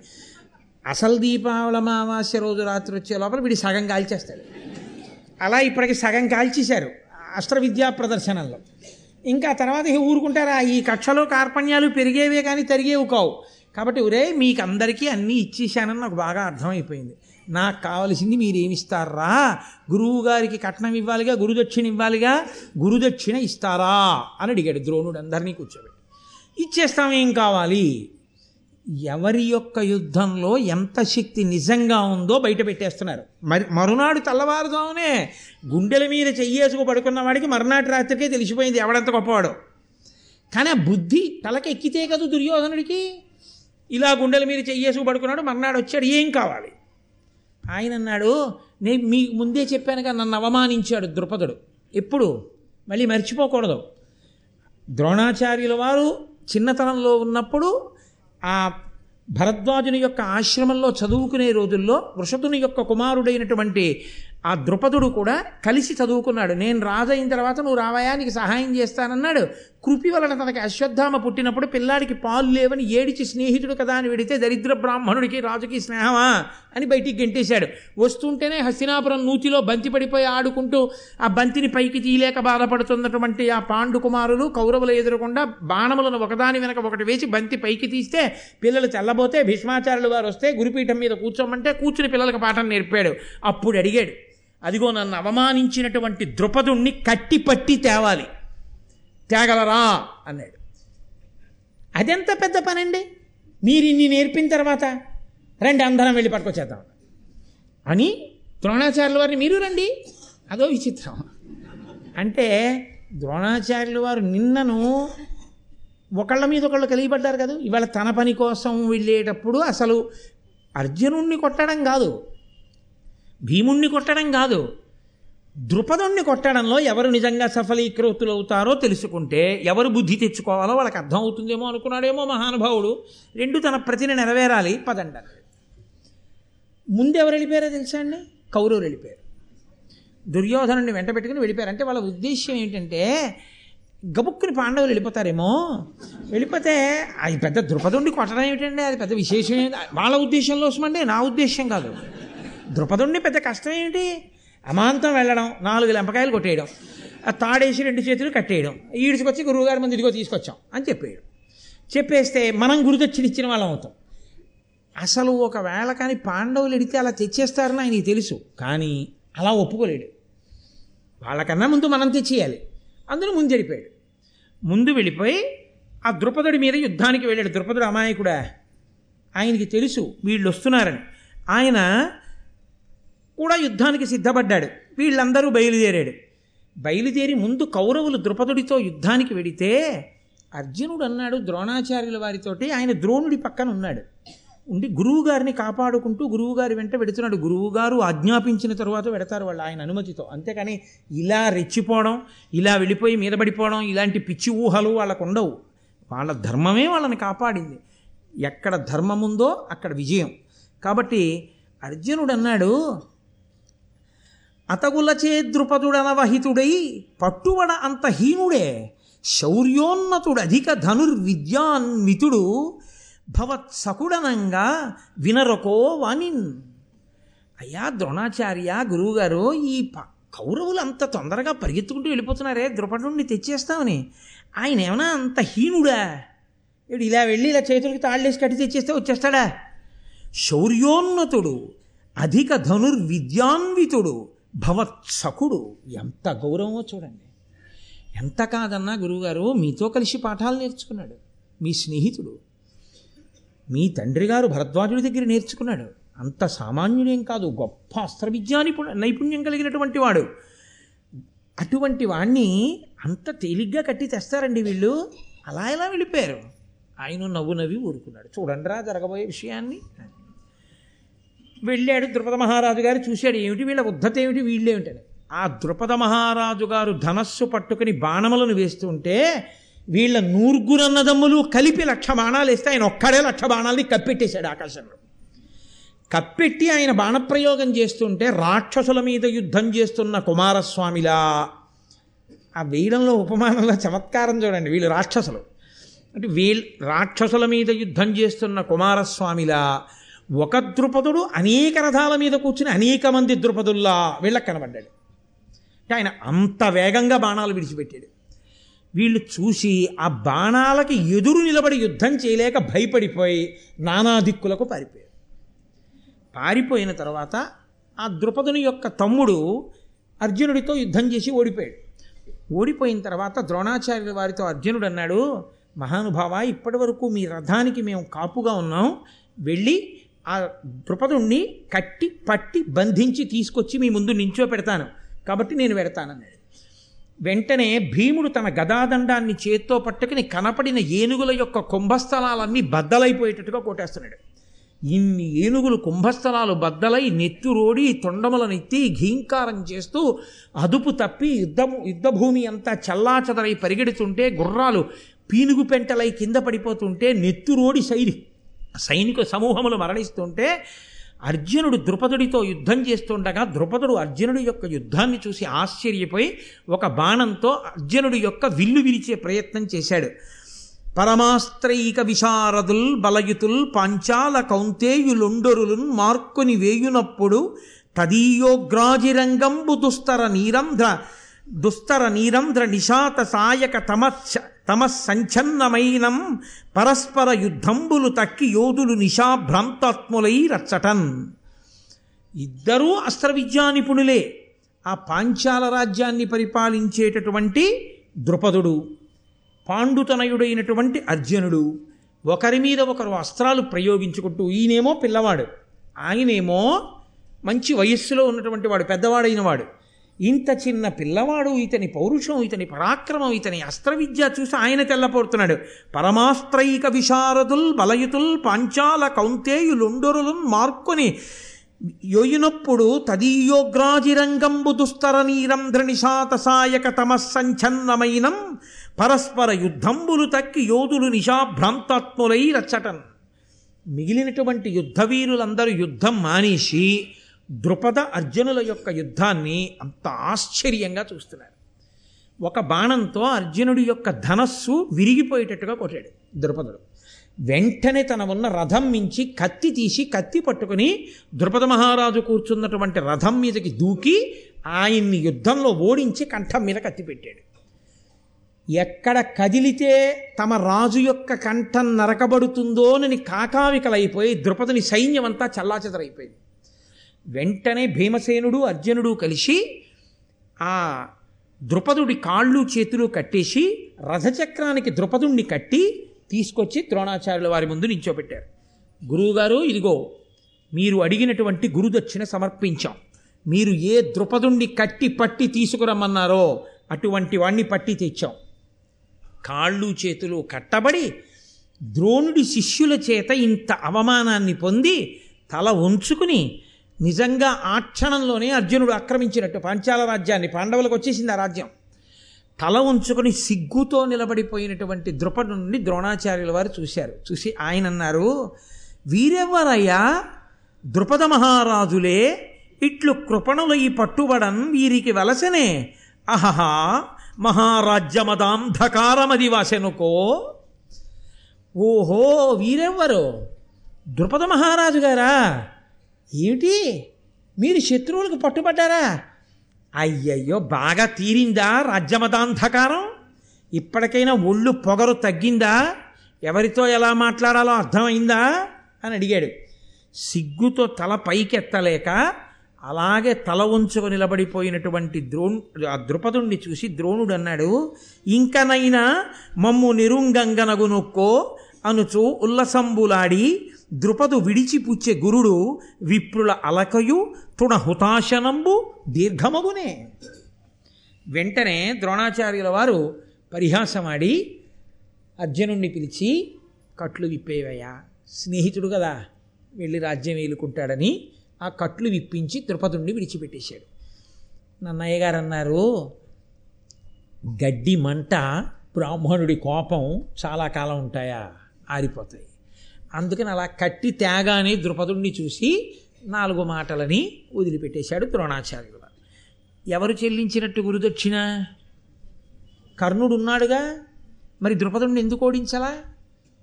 అసలు దీపావళి అమావాస్య రోజు రాత్రి వచ్చే లోపల వీడి సగం కాల్చేస్తాడు. అలా ఇప్పటికి సగం కాల్చేశారు అస్త్ర విద్యా ప్రదర్శనల్లో. ఇంకా తర్వాత ఊరుకుంటారా? ఈ కక్షలో కార్పణ్యాలు పెరిగేవే కానీ తరిగేవి కావు. కాబట్టి ఒరే మీకు అందరికీ అన్నీ ఇచ్చేసానని నాకు బాగా అర్థమైపోయింది. నాకు కావలసింది మీరు ఏమిస్తారా గురువు గారికి కట్నం ఇవ్వాలిగా గురుదక్షిణ ఇవ్వాలిగా? గురుదక్షిణ ఇస్తారా? అని అడిగాడు ద్రోణుడు అందరినీ కూర్చోబెట్టి. ఇచ్చేస్తాం ఏం కావాలి? ఎవరి యొక్క యుద్ధంలో ఎంత శక్తి నిజంగా ఉందో బయట పెట్టేస్తున్నారు. మరి మరునాడు తెల్లవారుజామునే గుండెల మీద చెయ్యేసుకు పడుకున్న వాడికి మరునాటి రాత్రికే తెలిసిపోయింది ఎవడంత గొప్పవాడో. కానీ బుద్ధి తలకెక్కితే కదా దుర్యోధనుడికి? ఇలా గుండెల మీద చెయ్యేసుకు పడుకున్నాడు మర్నాడు వచ్చాడు ఏం కావాలి? ఆయన అన్నాడు నేను మీ ముందే చెప్పానుగా నన్ను అవమానించాడు ద్రుపదుడు. ఎప్పుడు? మళ్ళీ మర్చిపోకూడదు. ద్రోణాచార్యుల వారు చిన్నతనంలో ఉన్నప్పుడు ఆ భరద్వాజుని యొక్క ఆశ్రమంలో చదువుకునే రోజుల్లో వృషతుని యొక్క కుమారుడైనటువంటి ఆ ద్రుపదుడు కూడా కలిసి చదువుకున్నాడు. నేను రాజు అయిన తర్వాత నువ్వు రావయా నీకు సహాయం చేస్తానన్నాడు. కృపి వలన తనకి అశ్వత్థామ పుట్టినప్పుడు పిల్లాడికి పాలు లేవని ఏడిచి స్నేహితుడు కదా అని వెడితే దరిద్ర బ్రాహ్మణుడికి రాజుకి స్నేహమా అని బయటికి గెంటేశాడు. వస్తుంటేనే హస్తినాపురం నూతిలో బంతి పడిపోయి ఆడుకుంటూ ఆ బంతిని పైకి తీయలేక బాధపడుతున్నటువంటి ఆ పాండు కుమారులు కౌరవులు ఎదురకుండా బాణములను ఒకదాని వెనక ఒకటి వేసి బంతి పైకి తీస్తే పిల్లలు చల్లబోతే భీష్మాచార్యులు వారు వస్తే గురుపీఠం మీద కూర్చోమంటే కూర్చుని పిల్లలకు పాఠం నేర్పాడు. అప్పుడు అడిగాడు అదిగో నన్ను అవమానించినటువంటి ద్రుపదుణ్ణి కట్టి పట్టి తేవాలి. తేగలరా అన్నాడు. అదెంత పెద్ద పనండి? మీరు ఇన్ని నేర్పిన తర్వాత రండి అందరం వెళ్ళి పట్టుకొచ్చేద్దాం. అని ద్రోణాచార్యుల వారిని మీరు రండి అదో విచిత్రం. అంటే ద్రోణాచార్యుల వారు నిన్నను ఒకళ్ళ మీద ఒకళ్ళు కలిగిపడ్డారు కదా? ఇవాళ తన పని కోసం వెళ్ళేటప్పుడు అసలు అర్జునుణ్ణి కొట్టడం కాదు భీముణ్ణి కొట్టడం కాదు దృపదుణ్ణి కొట్టడంలో ఎవరు నిజంగా సఫలీకృతులు అవుతారో తెలుసుకుంటే ఎవరు బుద్ధి తెచ్చుకోవాలో వాళ్ళకి అర్థం అవుతుందేమో అనుకున్నాడేమో మహానుభావుడు. రెండు తన ప్రతిని నెరవేరాలి. పదండి ముందెవరు ముందు ఎవరు వెళ్ళిపోయారో తెలుసా అండి? కౌరవులు వెళ్ళిపోయారు. దుర్యోధనుడిని వెంట పెట్టుకుని వెళ్ళిపోయారు. అంటే వాళ్ళ ఉద్దేశ్యం ఏంటంటే గబుక్కుని పాండవులు వెళ్ళిపోతారేమో. వెళ్ళిపోతే అది పెద్ద ద్రుపదుండి కొట్టడం ఏమిటండి? అది పెద్ద విశేషం ఏంటి వాళ్ళ ఉద్దేశంలో వస్తామంటే నా ఉద్దేశం కాదు. ద్రుపదుండి పెద్ద కష్టం ఏంటి అమాంతం వెళ్ళడం నాలుగు లెంపకాయలు కొట్టేయడం ఆ తాడేసి రెండు చేతులు కట్టేయడం ఈడ్చుకొచ్చి గురువుగారి ముందు ఇదిగో తీసుకొచ్చాం అని చెప్పేయడం. చెప్పేస్తే మనం గురుదక్షిణిచ్చిన వాళ్ళం అవుతాం. అసలు ఒకవేళ కానీ పాండవులు ఎడితే అలా తెచ్చేస్తారని ఆయనకి తెలుసు కానీ అలా ఒప్పుకోలేడు. వాళ్ళకన్నా ముందు మనం తెచ్చేయాలి. అందులో ముందు వెళ్ళిపోయాడు ముందు వెళ్ళిపోయి ఆ ద్రుపదుడి మీద యుద్ధానికి వెళ్ళాడు. ద్రుపదుడు అమాయకుడా ఆయనకి తెలుసు వీళ్ళు వస్తున్నారని. ఆయన కూడా యుద్ధానికి సిద్ధపడ్డాడు. వీళ్ళందరూ బయలుదేరాడు. బయలుదేరి ముందు కౌరవులు ద్రుపదుడితో యుద్ధానికి వెడితే అర్జునుడు అన్నాడు ద్రోణాచార్యుల వారితోటి ఆయన ద్రోణుడి పక్కన ఉన్నాడు. ఉండి గురువుగారిని కాపాడుకుంటూ గురువుగారి వెంట వెడుతున్నాడు. గురువుగారు ఆజ్ఞాపించిన తరువాత వెడతారు వాళ్ళు ఆయన అనుమతితో. అంతేకాని ఇలా రెచ్చిపోవడం ఇలా వెళ్ళిపోయి మీద పడిపోవడం ఇలాంటి పిచ్చి ఊహలు వాళ్ళకు ఉండవు. వాళ్ళ ధర్మమే వాళ్ళని కాపాడింది. ఎక్కడ ధర్మం ఉందో అక్కడ విజయం. కాబట్టి అర్జునుడు అన్నాడు అతగులచే ద్రుపదుడనవహితుడై పట్టువడ అంత హీనుడే. శౌర్యోన్నతుడు అధిక ధనుర్విద్యాన్వితుడు భవత్సకుడనంగా వినరకో వాణిన్ అయ్యా ద్రోణాచార్య గురువుగారు ఈ ప- కౌరవులు అంత తొందరగా పరిగెత్తుకుంటూ వెళ్ళిపోతున్నారే ద్రుపదుడిని తెచ్చేస్తామని. ఆయన ఏమైనా అంత హీనుడా? ఇడు ఇలా వెళ్ళి ఇలా చేతులకి తాళ్ళేసి కట్టి తెచ్చేస్తే వచ్చేస్తాడా? శౌర్యోన్నతుడు అధిక ధనుర్విద్యాన్వితుడు భవత్సకుడు ఎంత గౌరవమో చూడండి. ఎంత కాదన్నా గురువుగారు మీతో కలిసి పాఠాలు నేర్చుకున్నాడు. మీ స్నేహితుడు మీ తండ్రి గారు భరద్వాజుడి దగ్గర నేర్చుకున్నాడు. అంత సామాన్యుడేం కాదు గొప్ప అస్త్ర విద్యా నైపుణ్యం కలిగినటువంటి వాడు. అటువంటి వాణ్ణి అంత తేలిగ్గా కట్టి తెస్తారండి వీళ్ళు. అలా ఎలా వెళ్ళిపోయారు? ఆయన నవ్వు నవ్వి ఊరుకున్నాడు. చూడండిరా జరగబోయే విషయాన్ని. వెళ్ళాడు ద్రుపద మహారాజు గారు చూశాడు ఏమిటి వీళ్ళ ఉద్ధత ఏమిటి వీళ్ళేమిటని ఆ ద్రుపద మహారాజు గారు ధనస్సు పట్టుకుని బాణములను వేస్తుంటే వీళ్ళ నూరుగురన్నదమ్ములు కలిపి లక్ష బాణాలు వేస్తే ఆయన ఒక్కడే లక్ష బాణాలని కప్పెట్టేశాడు ఆకాశంలో. కప్పెట్టి ఆయన బాణప్రయోగం చేస్తుంటే రాక్షసుల మీద యుద్ధం చేస్తున్న కుమారస్వామిలా ఆ వేయడంలో ఉపమానంలో చమత్కారం చూడండి వీళ్ళు రాక్షసులు. అంటే వీళ్ళు రాక్షసుల మీద యుద్ధం చేస్తున్న కుమారస్వామిలా ఒక ద్రుపదుడు అనేక రథాల మీద కూర్చుని అనేక మంది ద్రుపదుల్లా వీళ్ళకి కనబడ్డాడు. ఆయన అంత వేగంగా బాణాలు విడిచిపెట్టాడు. వీళ్ళు చూసి ఆ బాణాలకి ఎదురు నిలబడి యుద్ధం చేయలేక భయపడిపోయి నానా దిక్కులకు పారిపోయారు. పారిపోయిన తర్వాత ఆ ద్రుపదుని యొక్క తమ్ముడు అర్జునుడితో యుద్ధం చేసి ఓడిపోయాడు. ఓడిపోయిన తర్వాత ద్రోణాచార్యుల వారితో అర్జునుడు అన్నాడు మహానుభావ ఇప్పటి వరకు మీ రథానికి మేము కాపుగా ఉన్నాం. వెళ్ళి ఆ ద్రుపదుణ్ణి కట్టి పట్టి బంధించి తీసుకొచ్చి మీ ముందు నించో పెడతాను. కాబట్టి నేను పెడతానన్నాడు. వెంటనే భీముడు తన గదాదండాన్ని చేత్తో పట్టుకుని కనపడిన ఏనుగుల యొక్క కుంభస్థలాలన్నీ బద్దలైపోయేటట్టుగా కొట్టేస్తున్నాడు. ఇన్ని ఏనుగులు కుంభస్థలాలు బద్దలై నెత్తురోడి తొండములనెత్తి ఘీంకారం చేస్తూ అదుపు తప్పి యుద్ధము యుద్ధభూమి అంతా చల్లాచదరై పరిగెడుతుంటే గుర్రాలు పీనుగు పెంటలై కింద పడిపోతుంటే నెత్తురోడి శైలి సైనిక సమూహములు మరణిస్తుంటే అర్జునుడు ద్రుపదుడితో యుద్ధం చేస్తుండగా ద్రుపదుడు అర్జునుడి యొక్క యుద్ధాన్ని చూసి ఆశ్చర్యపోయి ఒక బాణంతో అర్జునుడి యొక్క విల్లు విరిచే ప్రయత్నం చేశాడు. పరమాస్త్రైక విశారదుల్ బలయుతుల్ పంచాల కౌంతేయులుండొరులున్ మార్కుని వేయునప్పుడు తదీయోగ్రాజిరంగంబు దుస్తర నీరంధ్ర దుస్తర నీరంధ్ర నిషాత సాయక తమచ్చ తమస్సంచన్నమైనం పరస్పర యుద్ధంబులు తక్కి యోధులు నిశాభ్రాంతాత్ములై రచ్చటన్. ఇద్దరూ అస్త్ర విద్యా నిపుణులే ఆ పాంచాల రాజ్యాన్ని పరిపాలించేటటువంటి ద్రుపదుడు పాండుతనయుడైనటువంటి అర్జునుడు. ఒకరి మీద ఒకరు అస్త్రాలు ప్రయోగించుకుంటూ ఈయనేమో పిల్లవాడు. ఆయనేమో మంచి వయస్సులో ఉన్నటువంటి వాడు పెద్దవాడైన వాడు ఇంత చిన్న పిల్లవాడు ఇతని పౌరుషం ఇతని పరాక్రమం ఇతని అస్త్రవిద్య చూసి ఆయన తెల్లపోతున్నాడు. పరమాస్త్రైక విశారదుల్ బలయుతుల్ పాంచాల కౌంతేయులుండొరులున్ మార్కొని యొయినప్పుడు తదీయోగ్రాజిరంగంబు దుస్తర నీరంధ్రనిషాత సాయక తమస్సంఛన్నమైనం పరస్పర యుద్ధంబులు తక్కి యోధులు నిషాభ్రాంతాత్ములై రచ్చటన్. మిగిలినటువంటి యుద్ధవీరులందరూ యుద్ధం మానేసి ద్రుపద అర్జునుల యొక్క యుద్ధాన్ని అంత ఆశ్చర్యంగా చూస్తున్నారు. ఒక బాణంతో అర్జునుడి యొక్క ధనస్సు విరిగిపోయేటట్టుగా కొట్టాడు ద్రుపదుడు. వెంటనే తన ఉన్న రథం మించి కత్తి తీసి కత్తి పట్టుకుని ద్రుపద మహారాజు కూర్చున్నటువంటి రథం మీదకి దూకి ఆయన్ని యుద్ధంలో ఓడించి కంఠం మీద కత్తి పెట్టాడు. ఎక్కడ కదిలితే తమ రాజు యొక్క కంఠం నరకబడుతుందోనని కాకావికలైపోయి ద్రుపదుని సైన్యమంతా చల్లాచెదరైపోయింది. వెంటనే భీమసేనుడు అర్జునుడు కలిసి ఆ ద్రుపదుడి కాళ్ళు చేతులు కట్టేసి రథచక్రానికి ద్రుపదుణ్ణి కట్టి తీసుకొచ్చి ద్రోణాచార్యుల వారి ముందు నించోపెట్టారు గురువుగారు ఇదిగో మీరు అడిగినటువంటి గురుదక్షిణ సమర్పించాం. మీరు ఏ ద్రుపదుణ్ణి కట్టి పట్టి తీసుకురమ్మన్నారో అటువంటి వాణ్ణి పట్టి తెచ్చాం. కాళ్ళు చేతులు కట్టబడి ద్రోణుడి శిష్యుల చేత ఇంత అవమానాన్ని పొంది తల ఉంచుకుని నిజంగా ఆ క్షణంలోనే అర్జునుడు ఆక్రమించినట్టు పాంచాల రాజ్యాన్ని పాండవులకు వచ్చేసింది ఆ రాజ్యం. తల ఉంచుకొని సిగ్గుతో నిలబడిపోయినటువంటి ద్రుపడు నుండి ద్రోణాచార్యుల వారు చూశారు. చూసి ఆయన అన్నారు వీరెవ్వరయ్యా ద్రుపద మహారాజులే. ఇట్లు కృపణులై పట్టుబడన్ వీరికి వలసనే. అహహా! మహారాజ్యమదాంధకారమది వాసెనుకో ఓహో! వీరెవ్వరు? ద్రుపద మహారాజు గారా ఏమిటి మీరు శత్రువులకు పట్టుబడ్డారా? అయ్యయ్యో బాగా తీరిందా రాజ్యమతాంధకారం ఇప్పటికైనా ఒళ్ళు పొగరు తగ్గిందా? ఎవరితో ఎలా మాట్లాడాలో అర్థమైందా? అని అడిగాడు. సిగ్గుతో తల పైకెత్తలేక అలాగే తల ఉంచుకు నిలబడిపోయినటువంటి ద్రోణు ఆ ద్రుపదుణ్ణి చూసి ద్రోణుడు అన్నాడు ఇంకనైనా మమ్ము నిరుంగంగనగు నొక్కో అనుచు ఉల్లసంబులాడి ద్రుపదు విడిచిపుచ్చే గురుడు విప్రుల అలకయు తృణ హుతాశనంబు దీర్ఘమగునే. వెంటనే ద్రోణాచార్యుల వారు పరిహాసమాడి అర్జునుణ్ణి పిలిచి కట్లు విప్పేవయ్యా స్నేహితుడు కదా వెళ్ళి రాజ్యం ఏలుకుంటాడని ఆ కట్లు విప్పించి ద్రుపదుణ్ణి విడిచిపెట్టేశాడు. నన్నయ్య గారు అన్నారు గడ్డి మంట బ్రాహ్మణుడి కోపం చాలా కాలం ఉంటాయా? ఆరిపోతాయి. అందుకని అలా కట్టి తేగానే ద్రుపదుణ్ణి చూసి నాలుగు మాటలని వదిలిపెట్టేశాడు ద్రోణాచార్యుడు. ఎవరు చెల్లించినట్టు గురుదక్షిణ? కర్ణుడు ఉన్నాడుగా మరి ద్రుపదుణ్ణి ఎందుకు ఓడించలా?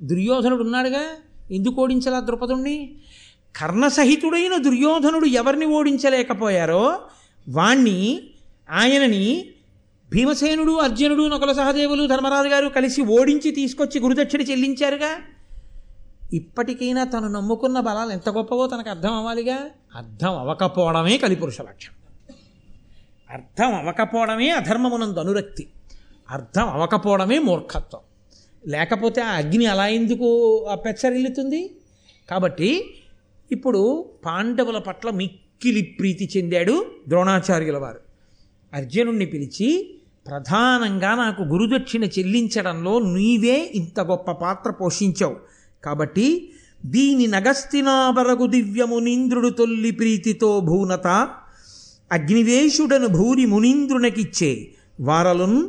దుర్యోధనుడు ఉన్నాడుగా ఎందుకు ఓడించలా ద్రుపదుణ్ణి? కర్ణసహితుడైన దుర్యోధనుడు ఎవరిని ఓడించలేకపోయారో వాణ్ణి ఆయనని భీమసేనుడు అర్జునుడు నకుల సహదేవులు ధర్మరాజు గారు కలిసి ఓడించి తీసుకొచ్చి గురుదక్షిణ చెల్లించారుగా? ఇప్పటికైనా తను నమ్ముకున్న బలాలు ఎంత గొప్పవో తనకు అర్థం అవ్వాలిగా? అర్థం అవ్వకపోవడమే కలిపురుష లక్షణం. అర్థం అవ్వకపోవడమే అధర్మమునందు అనురక్తి. అర్థం అవ్వకపోవడమే మూర్ఖత్వం. లేకపోతే ఆ అగ్ని అలా ఎందుకు ఆ పెచ్చరిల్లుతుంది? కాబట్టి ఇప్పుడు పాండవుల పట్ల మిక్కిలి ప్రీతి చెందాడు ద్రోణాచార్యుల వారు. అర్జునుణ్ణి పిలిచి ప్రధానంగా నాకు గురుదక్షిణ చెల్లించడంలో నీవే ఇంత గొప్ప పాత్ర పోషించావు. కాబట్టి దీని నగస్తినాబరగు దివ్యము నింద్రుడు తొల్లి ప్రీతితో భూనత అగ్నివేశుడను భూరి మునీంద్రునకిచ్చే వారలున్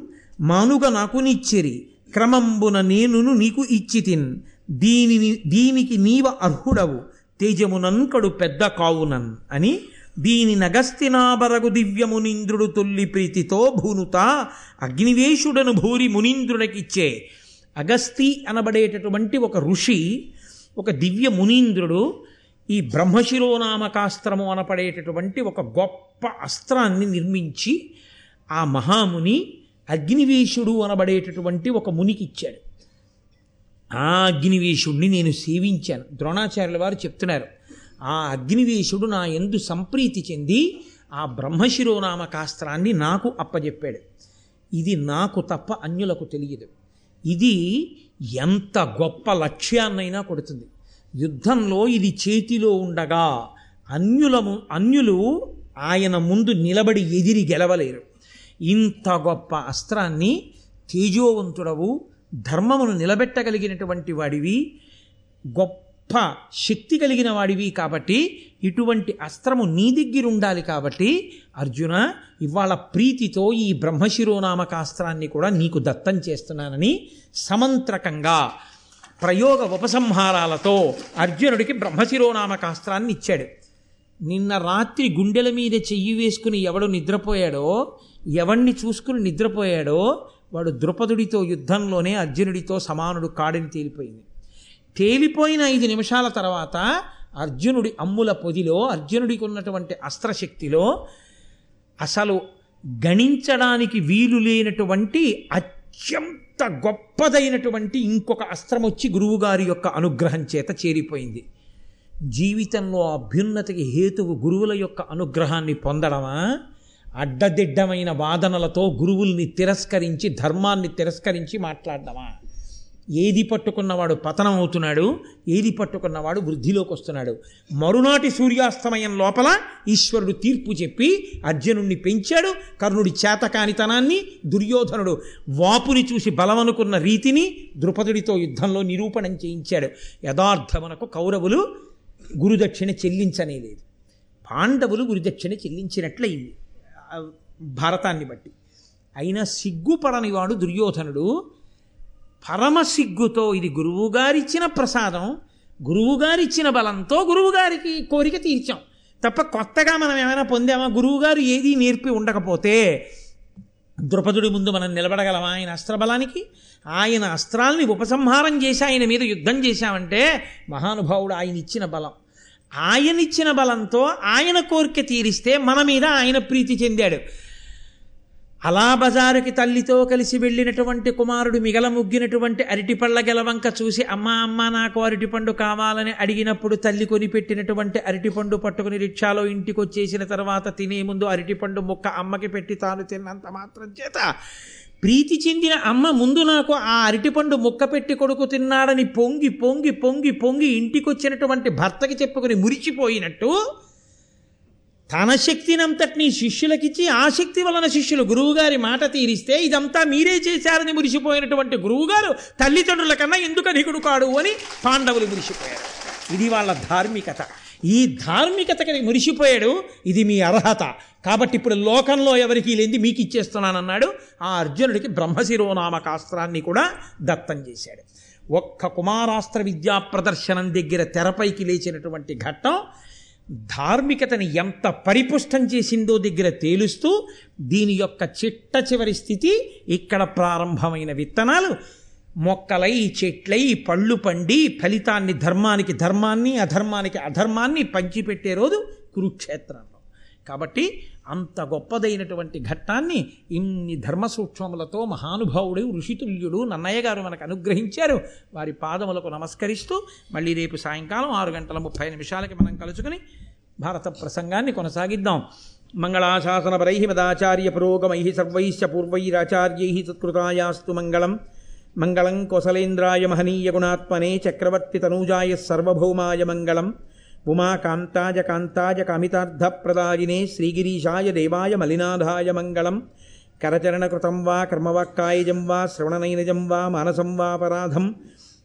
మానుగ నాకునిచ్చిరి క్రమంబున నేనును నీకు ఇచ్చితిన్ దీనిని దీనికి నీవ అర్హుడవు తేజమునంకడు పెద్ద కావునన్ అని దీని నగస్తినాబరగు దివ్యము నింద్రుడు తొల్లి ప్రీతితో భూనుత అగ్నివేశుడను భూరి మునీంద్రునకిచ్చే అగస్తి అనబడేటటువంటి ఒక ఋషి ఒక దివ్య మునీంద్రుడు ఈ బ్రహ్మశిరోనామకాస్త్రము అనపడేటటువంటి ఒక గొప్ప అస్త్రాన్ని నిర్మించి ఆ మహాముని అగ్నివేశుడు అనబడేటటువంటి ఒక మునికి ఇచ్చాడు. ఆ అగ్నివేశుడిని నేను సేవించాను. ద్రోణాచార్యుల వారు చెప్తున్నారు ఆ అగ్నివేశుడు నా ఎందు సంప్రీతి చెంది ఆ బ్రహ్మశిరోనామకాస్త్రాన్ని నాకు అప్పజెప్పాడు. ఇది నాకు తప్ప అన్యులకు తెలియదు. ఇది ఎంత గొప్ప లక్ష్యాన్నైనా కొడుతుంది. యుద్ధంలో ఇది చేతిలో ఉండగా అన్యులము అన్యులు ఆయన ముందు నిలబడి ఎదిరి గెలవలేరు. ఇంత గొప్ప అస్త్రాన్ని తేజోవంతుడవు ధర్మమును నిలబెట్టగలిగినటువంటి వాడివి గొప్ప శక్తి కలిగిన వాడివి కాబట్టి ఇటువంటి అస్త్రము నీ దగ్గర ఉండాలి కాబట్టి అర్జున ఇవాళ ప్రీతితో ఈ బ్రహ్మశిరోనామకాస్త్రాన్ని కూడా నీకు దత్తం చేస్తున్నానని సమంత్రకంగా ప్రయోగ ఉపసంహారాలతో అర్జునుడికి బ్రహ్మశిరోనామకాస్త్రాన్ని ఇచ్చాడు. నిన్న రాత్రి గుండెల మీద చెయ్యి వేసుకుని ఎవడు నిద్రపోయాడో ఎవణ్ణి చూసుకుని నిద్రపోయాడో వాడు ద్రుపదుడితో యుద్ధంలోనే అర్జునుడితో సమానుడు కాడిని తేలిపోయింది. తేలిపోయిన ఐదు నిమిషాల తర్వాత అర్జునుడి అమ్ముల పొదిలో అర్జునుడికి ఉన్నటువంటి అస్త్రశక్తిలో అసలు గణించడానికి వీలు లేనటువంటి అత్యంత గొప్పదైనటువంటి ఇంకొక అస్త్రం వచ్చి గురువుగారి యొక్క అనుగ్రహం చేత చేరిపోయింది. జీవితంలో అభ్యున్నతికి హేతువు గురువుల యొక్క అనుగ్రహాన్ని పొందడమా? అడ్డదిడ్డమైన వాదనలతో గురువుల్ని తిరస్కరించి ధర్మాన్ని తిరస్కరించి మాట్లాడడమా? ఏది పట్టుకున్నవాడు పతనం అవుతున్నాడు ఏది పట్టుకున్నవాడు వృద్ధిలోకి వస్తున్నాడు మరునాటి సూర్యాస్తమయం లోపల ఈశ్వరుడు తీర్పు చెప్పి అర్జునుణ్ణి పెంచాడు కర్ణుడి చేతకానితనాన్ని దుర్యోధనుడు వాపుని చూసి బలమనుకున్న రీతిని ద్రుపదుడితో యుద్ధంలో నిరూపణం చేయించాడు. యథార్థమునకు కౌరవులు గురుదక్షిణ చెల్లించనేలేదు పాండవులు గురుదక్షిణ చెల్లించినట్లయింది భారతాన్ని బట్టి. అయినా సిగ్గుపడని వాడు దుర్యోధనుడు పరమ సిగ్గుతో ఇది గురువుగారిచ్చిన ప్రసాదం గురువుగారిచ్చిన బలంతో గురువుగారికి కోరిక తీర్చాం. తప్ప కొత్తగా మనం ఏమైనా పొందామా? గురువుగారు ఏదీ నేర్పి ఉండకపోతే ద్రుపదుడి ముందు మనం నిలబడగలమా? ఆయన అస్త్రబలానికి? ఆయన అస్త్రాల్ని ఉపసంహారం చేసి ఆయన మీద యుద్ధం చేశామంటే మహానుభావుడు ఆయన ఇచ్చిన బలం. ఆయన ఇచ్చిన బలంతో ఆయన కోరిక తీరిస్తే మన మీద ఆయన ప్రీతి చెందాడు. అలా బజారుకి తల్లితో కలిసి వెళ్ళినటువంటి కుమారుడు మిగల ముగ్గినటువంటి అరటిపళ్ళ గెలవంక చూసి అమ్మా అమ్మ నాకు అరటిపండు కావాలని అడిగినప్పుడు తల్లి కొనిపెట్టినటువంటి అరటిపండు పట్టుకుని రిక్షాలో ఇంటికి వచ్చేసిన తర్వాత తినే ముందు అరటిపండు ముక్క అమ్మకి పెట్టి తాను తిన్నంత మాత్రం చేత. ప్రీతి చెందిన అమ్మ ముందు నాకు ఆ అరటిపండు ముక్క పెట్టి కొడుకు తిన్నాడని పొంగి పొంగి పొంగి పొంగి ఇంటికొచ్చినటువంటి భర్తకి చెప్పుకొని మురిచిపోయినట్టు తన శక్తినంతటినీ శిష్యులకిచ్చి ఆ శక్తి వలన శిష్యులు గురువుగారి మాట తీరిస్తే ఇదంతా మీరే చేశారని మురిసిపోయినటువంటి గురువుగారు తల్లిదండ్రుల కన్నా ఎందుకు అధికుడు కాడు అని పాండవులు మురిసిపోయారు. ఇది వాళ్ళ ధార్మికత. ఈ ధార్మికతకి మురిసిపోయాడు ఇది మీ అర్హత. కాబట్టి ఇప్పుడు లోకంలో ఎవరికి లేని మీకు ఇచ్చేస్తున్నానన్నాడు ఆ అర్జునుడికి బ్రహ్మశిరోనామకాస్త్రాన్ని కూడా దత్తం చేశాడు. ఒక్క కుమారాస్త్ర విద్యా ప్రదర్శనం దగ్గర తెరపైకి లేచినటువంటి ఘట్టం ధార్మికతని ఎంత పరిపుష్టం చేసిందో దగ్గర తేలుస్తూ దీని యొక్క చిట్ట చివరి స్థితి ఇక్కడ ప్రారంభమైన విత్తనాలు. మొక్కలై చెట్లై పళ్ళు పండి ఫలితాన్ని ధర్మానికి ధర్మాన్ని అధర్మానికి అధర్మాన్ని పంచిపెట్టే రోజు కురుక్షేత్రంలో. కాబట్టి అంత గొప్పదైనటువంటి ఘట్టాన్ని ఇన్ని ధర్మ సూక్ష్మములతో మహానుభావుడు ఋషితుల్యుడు నన్నయ్య గారు మనకు అనుగ్రహించారు. వారి పాదములకు నమస్కరిస్తూ మళ్ళీ రేపు సాయంకాలం ఆరు గంటల ముప్పై నిమిషాలకి మనం కలుసుకుని భారత ప్రసంగాన్ని కొనసాగిద్దాం. మంగళాశాసనపరై మదాచార్య పురోగమై సర్వైశ్చ పూర్వైరాచార్యై సత్కృతాయాస్తు మంగళం. మంగళం కోసలేంద్రాయ మహనీయ గుణాత్మనే చక్రవర్తి తనూజాయ సర్వభౌమాయ మంగళం. ఉమాకాంతాయ కాంతాయ కామితార్థప్రదాయినే శ్రీగిరీశాయ దేవాయ మలినాథాయ మంగళం కరచరణకృతం వా కర్మవాక్కాయజం వా శ్రవణనైనజం వా మానసం వాపరాధం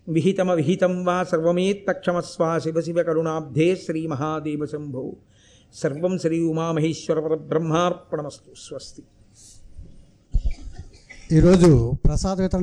విహితమ విహితమవిహితం వా సర్వమేత్తక్షమస్వా శివ శివ కరుణాబ్ధే శ్రీమహాదేవ శంభో సర్వం శ్రీ ఉమామహేశ్వర పరబ్రహ్మార్పణమస్తు స్వస్తి ఈరోజు ప్రసాద వితరణ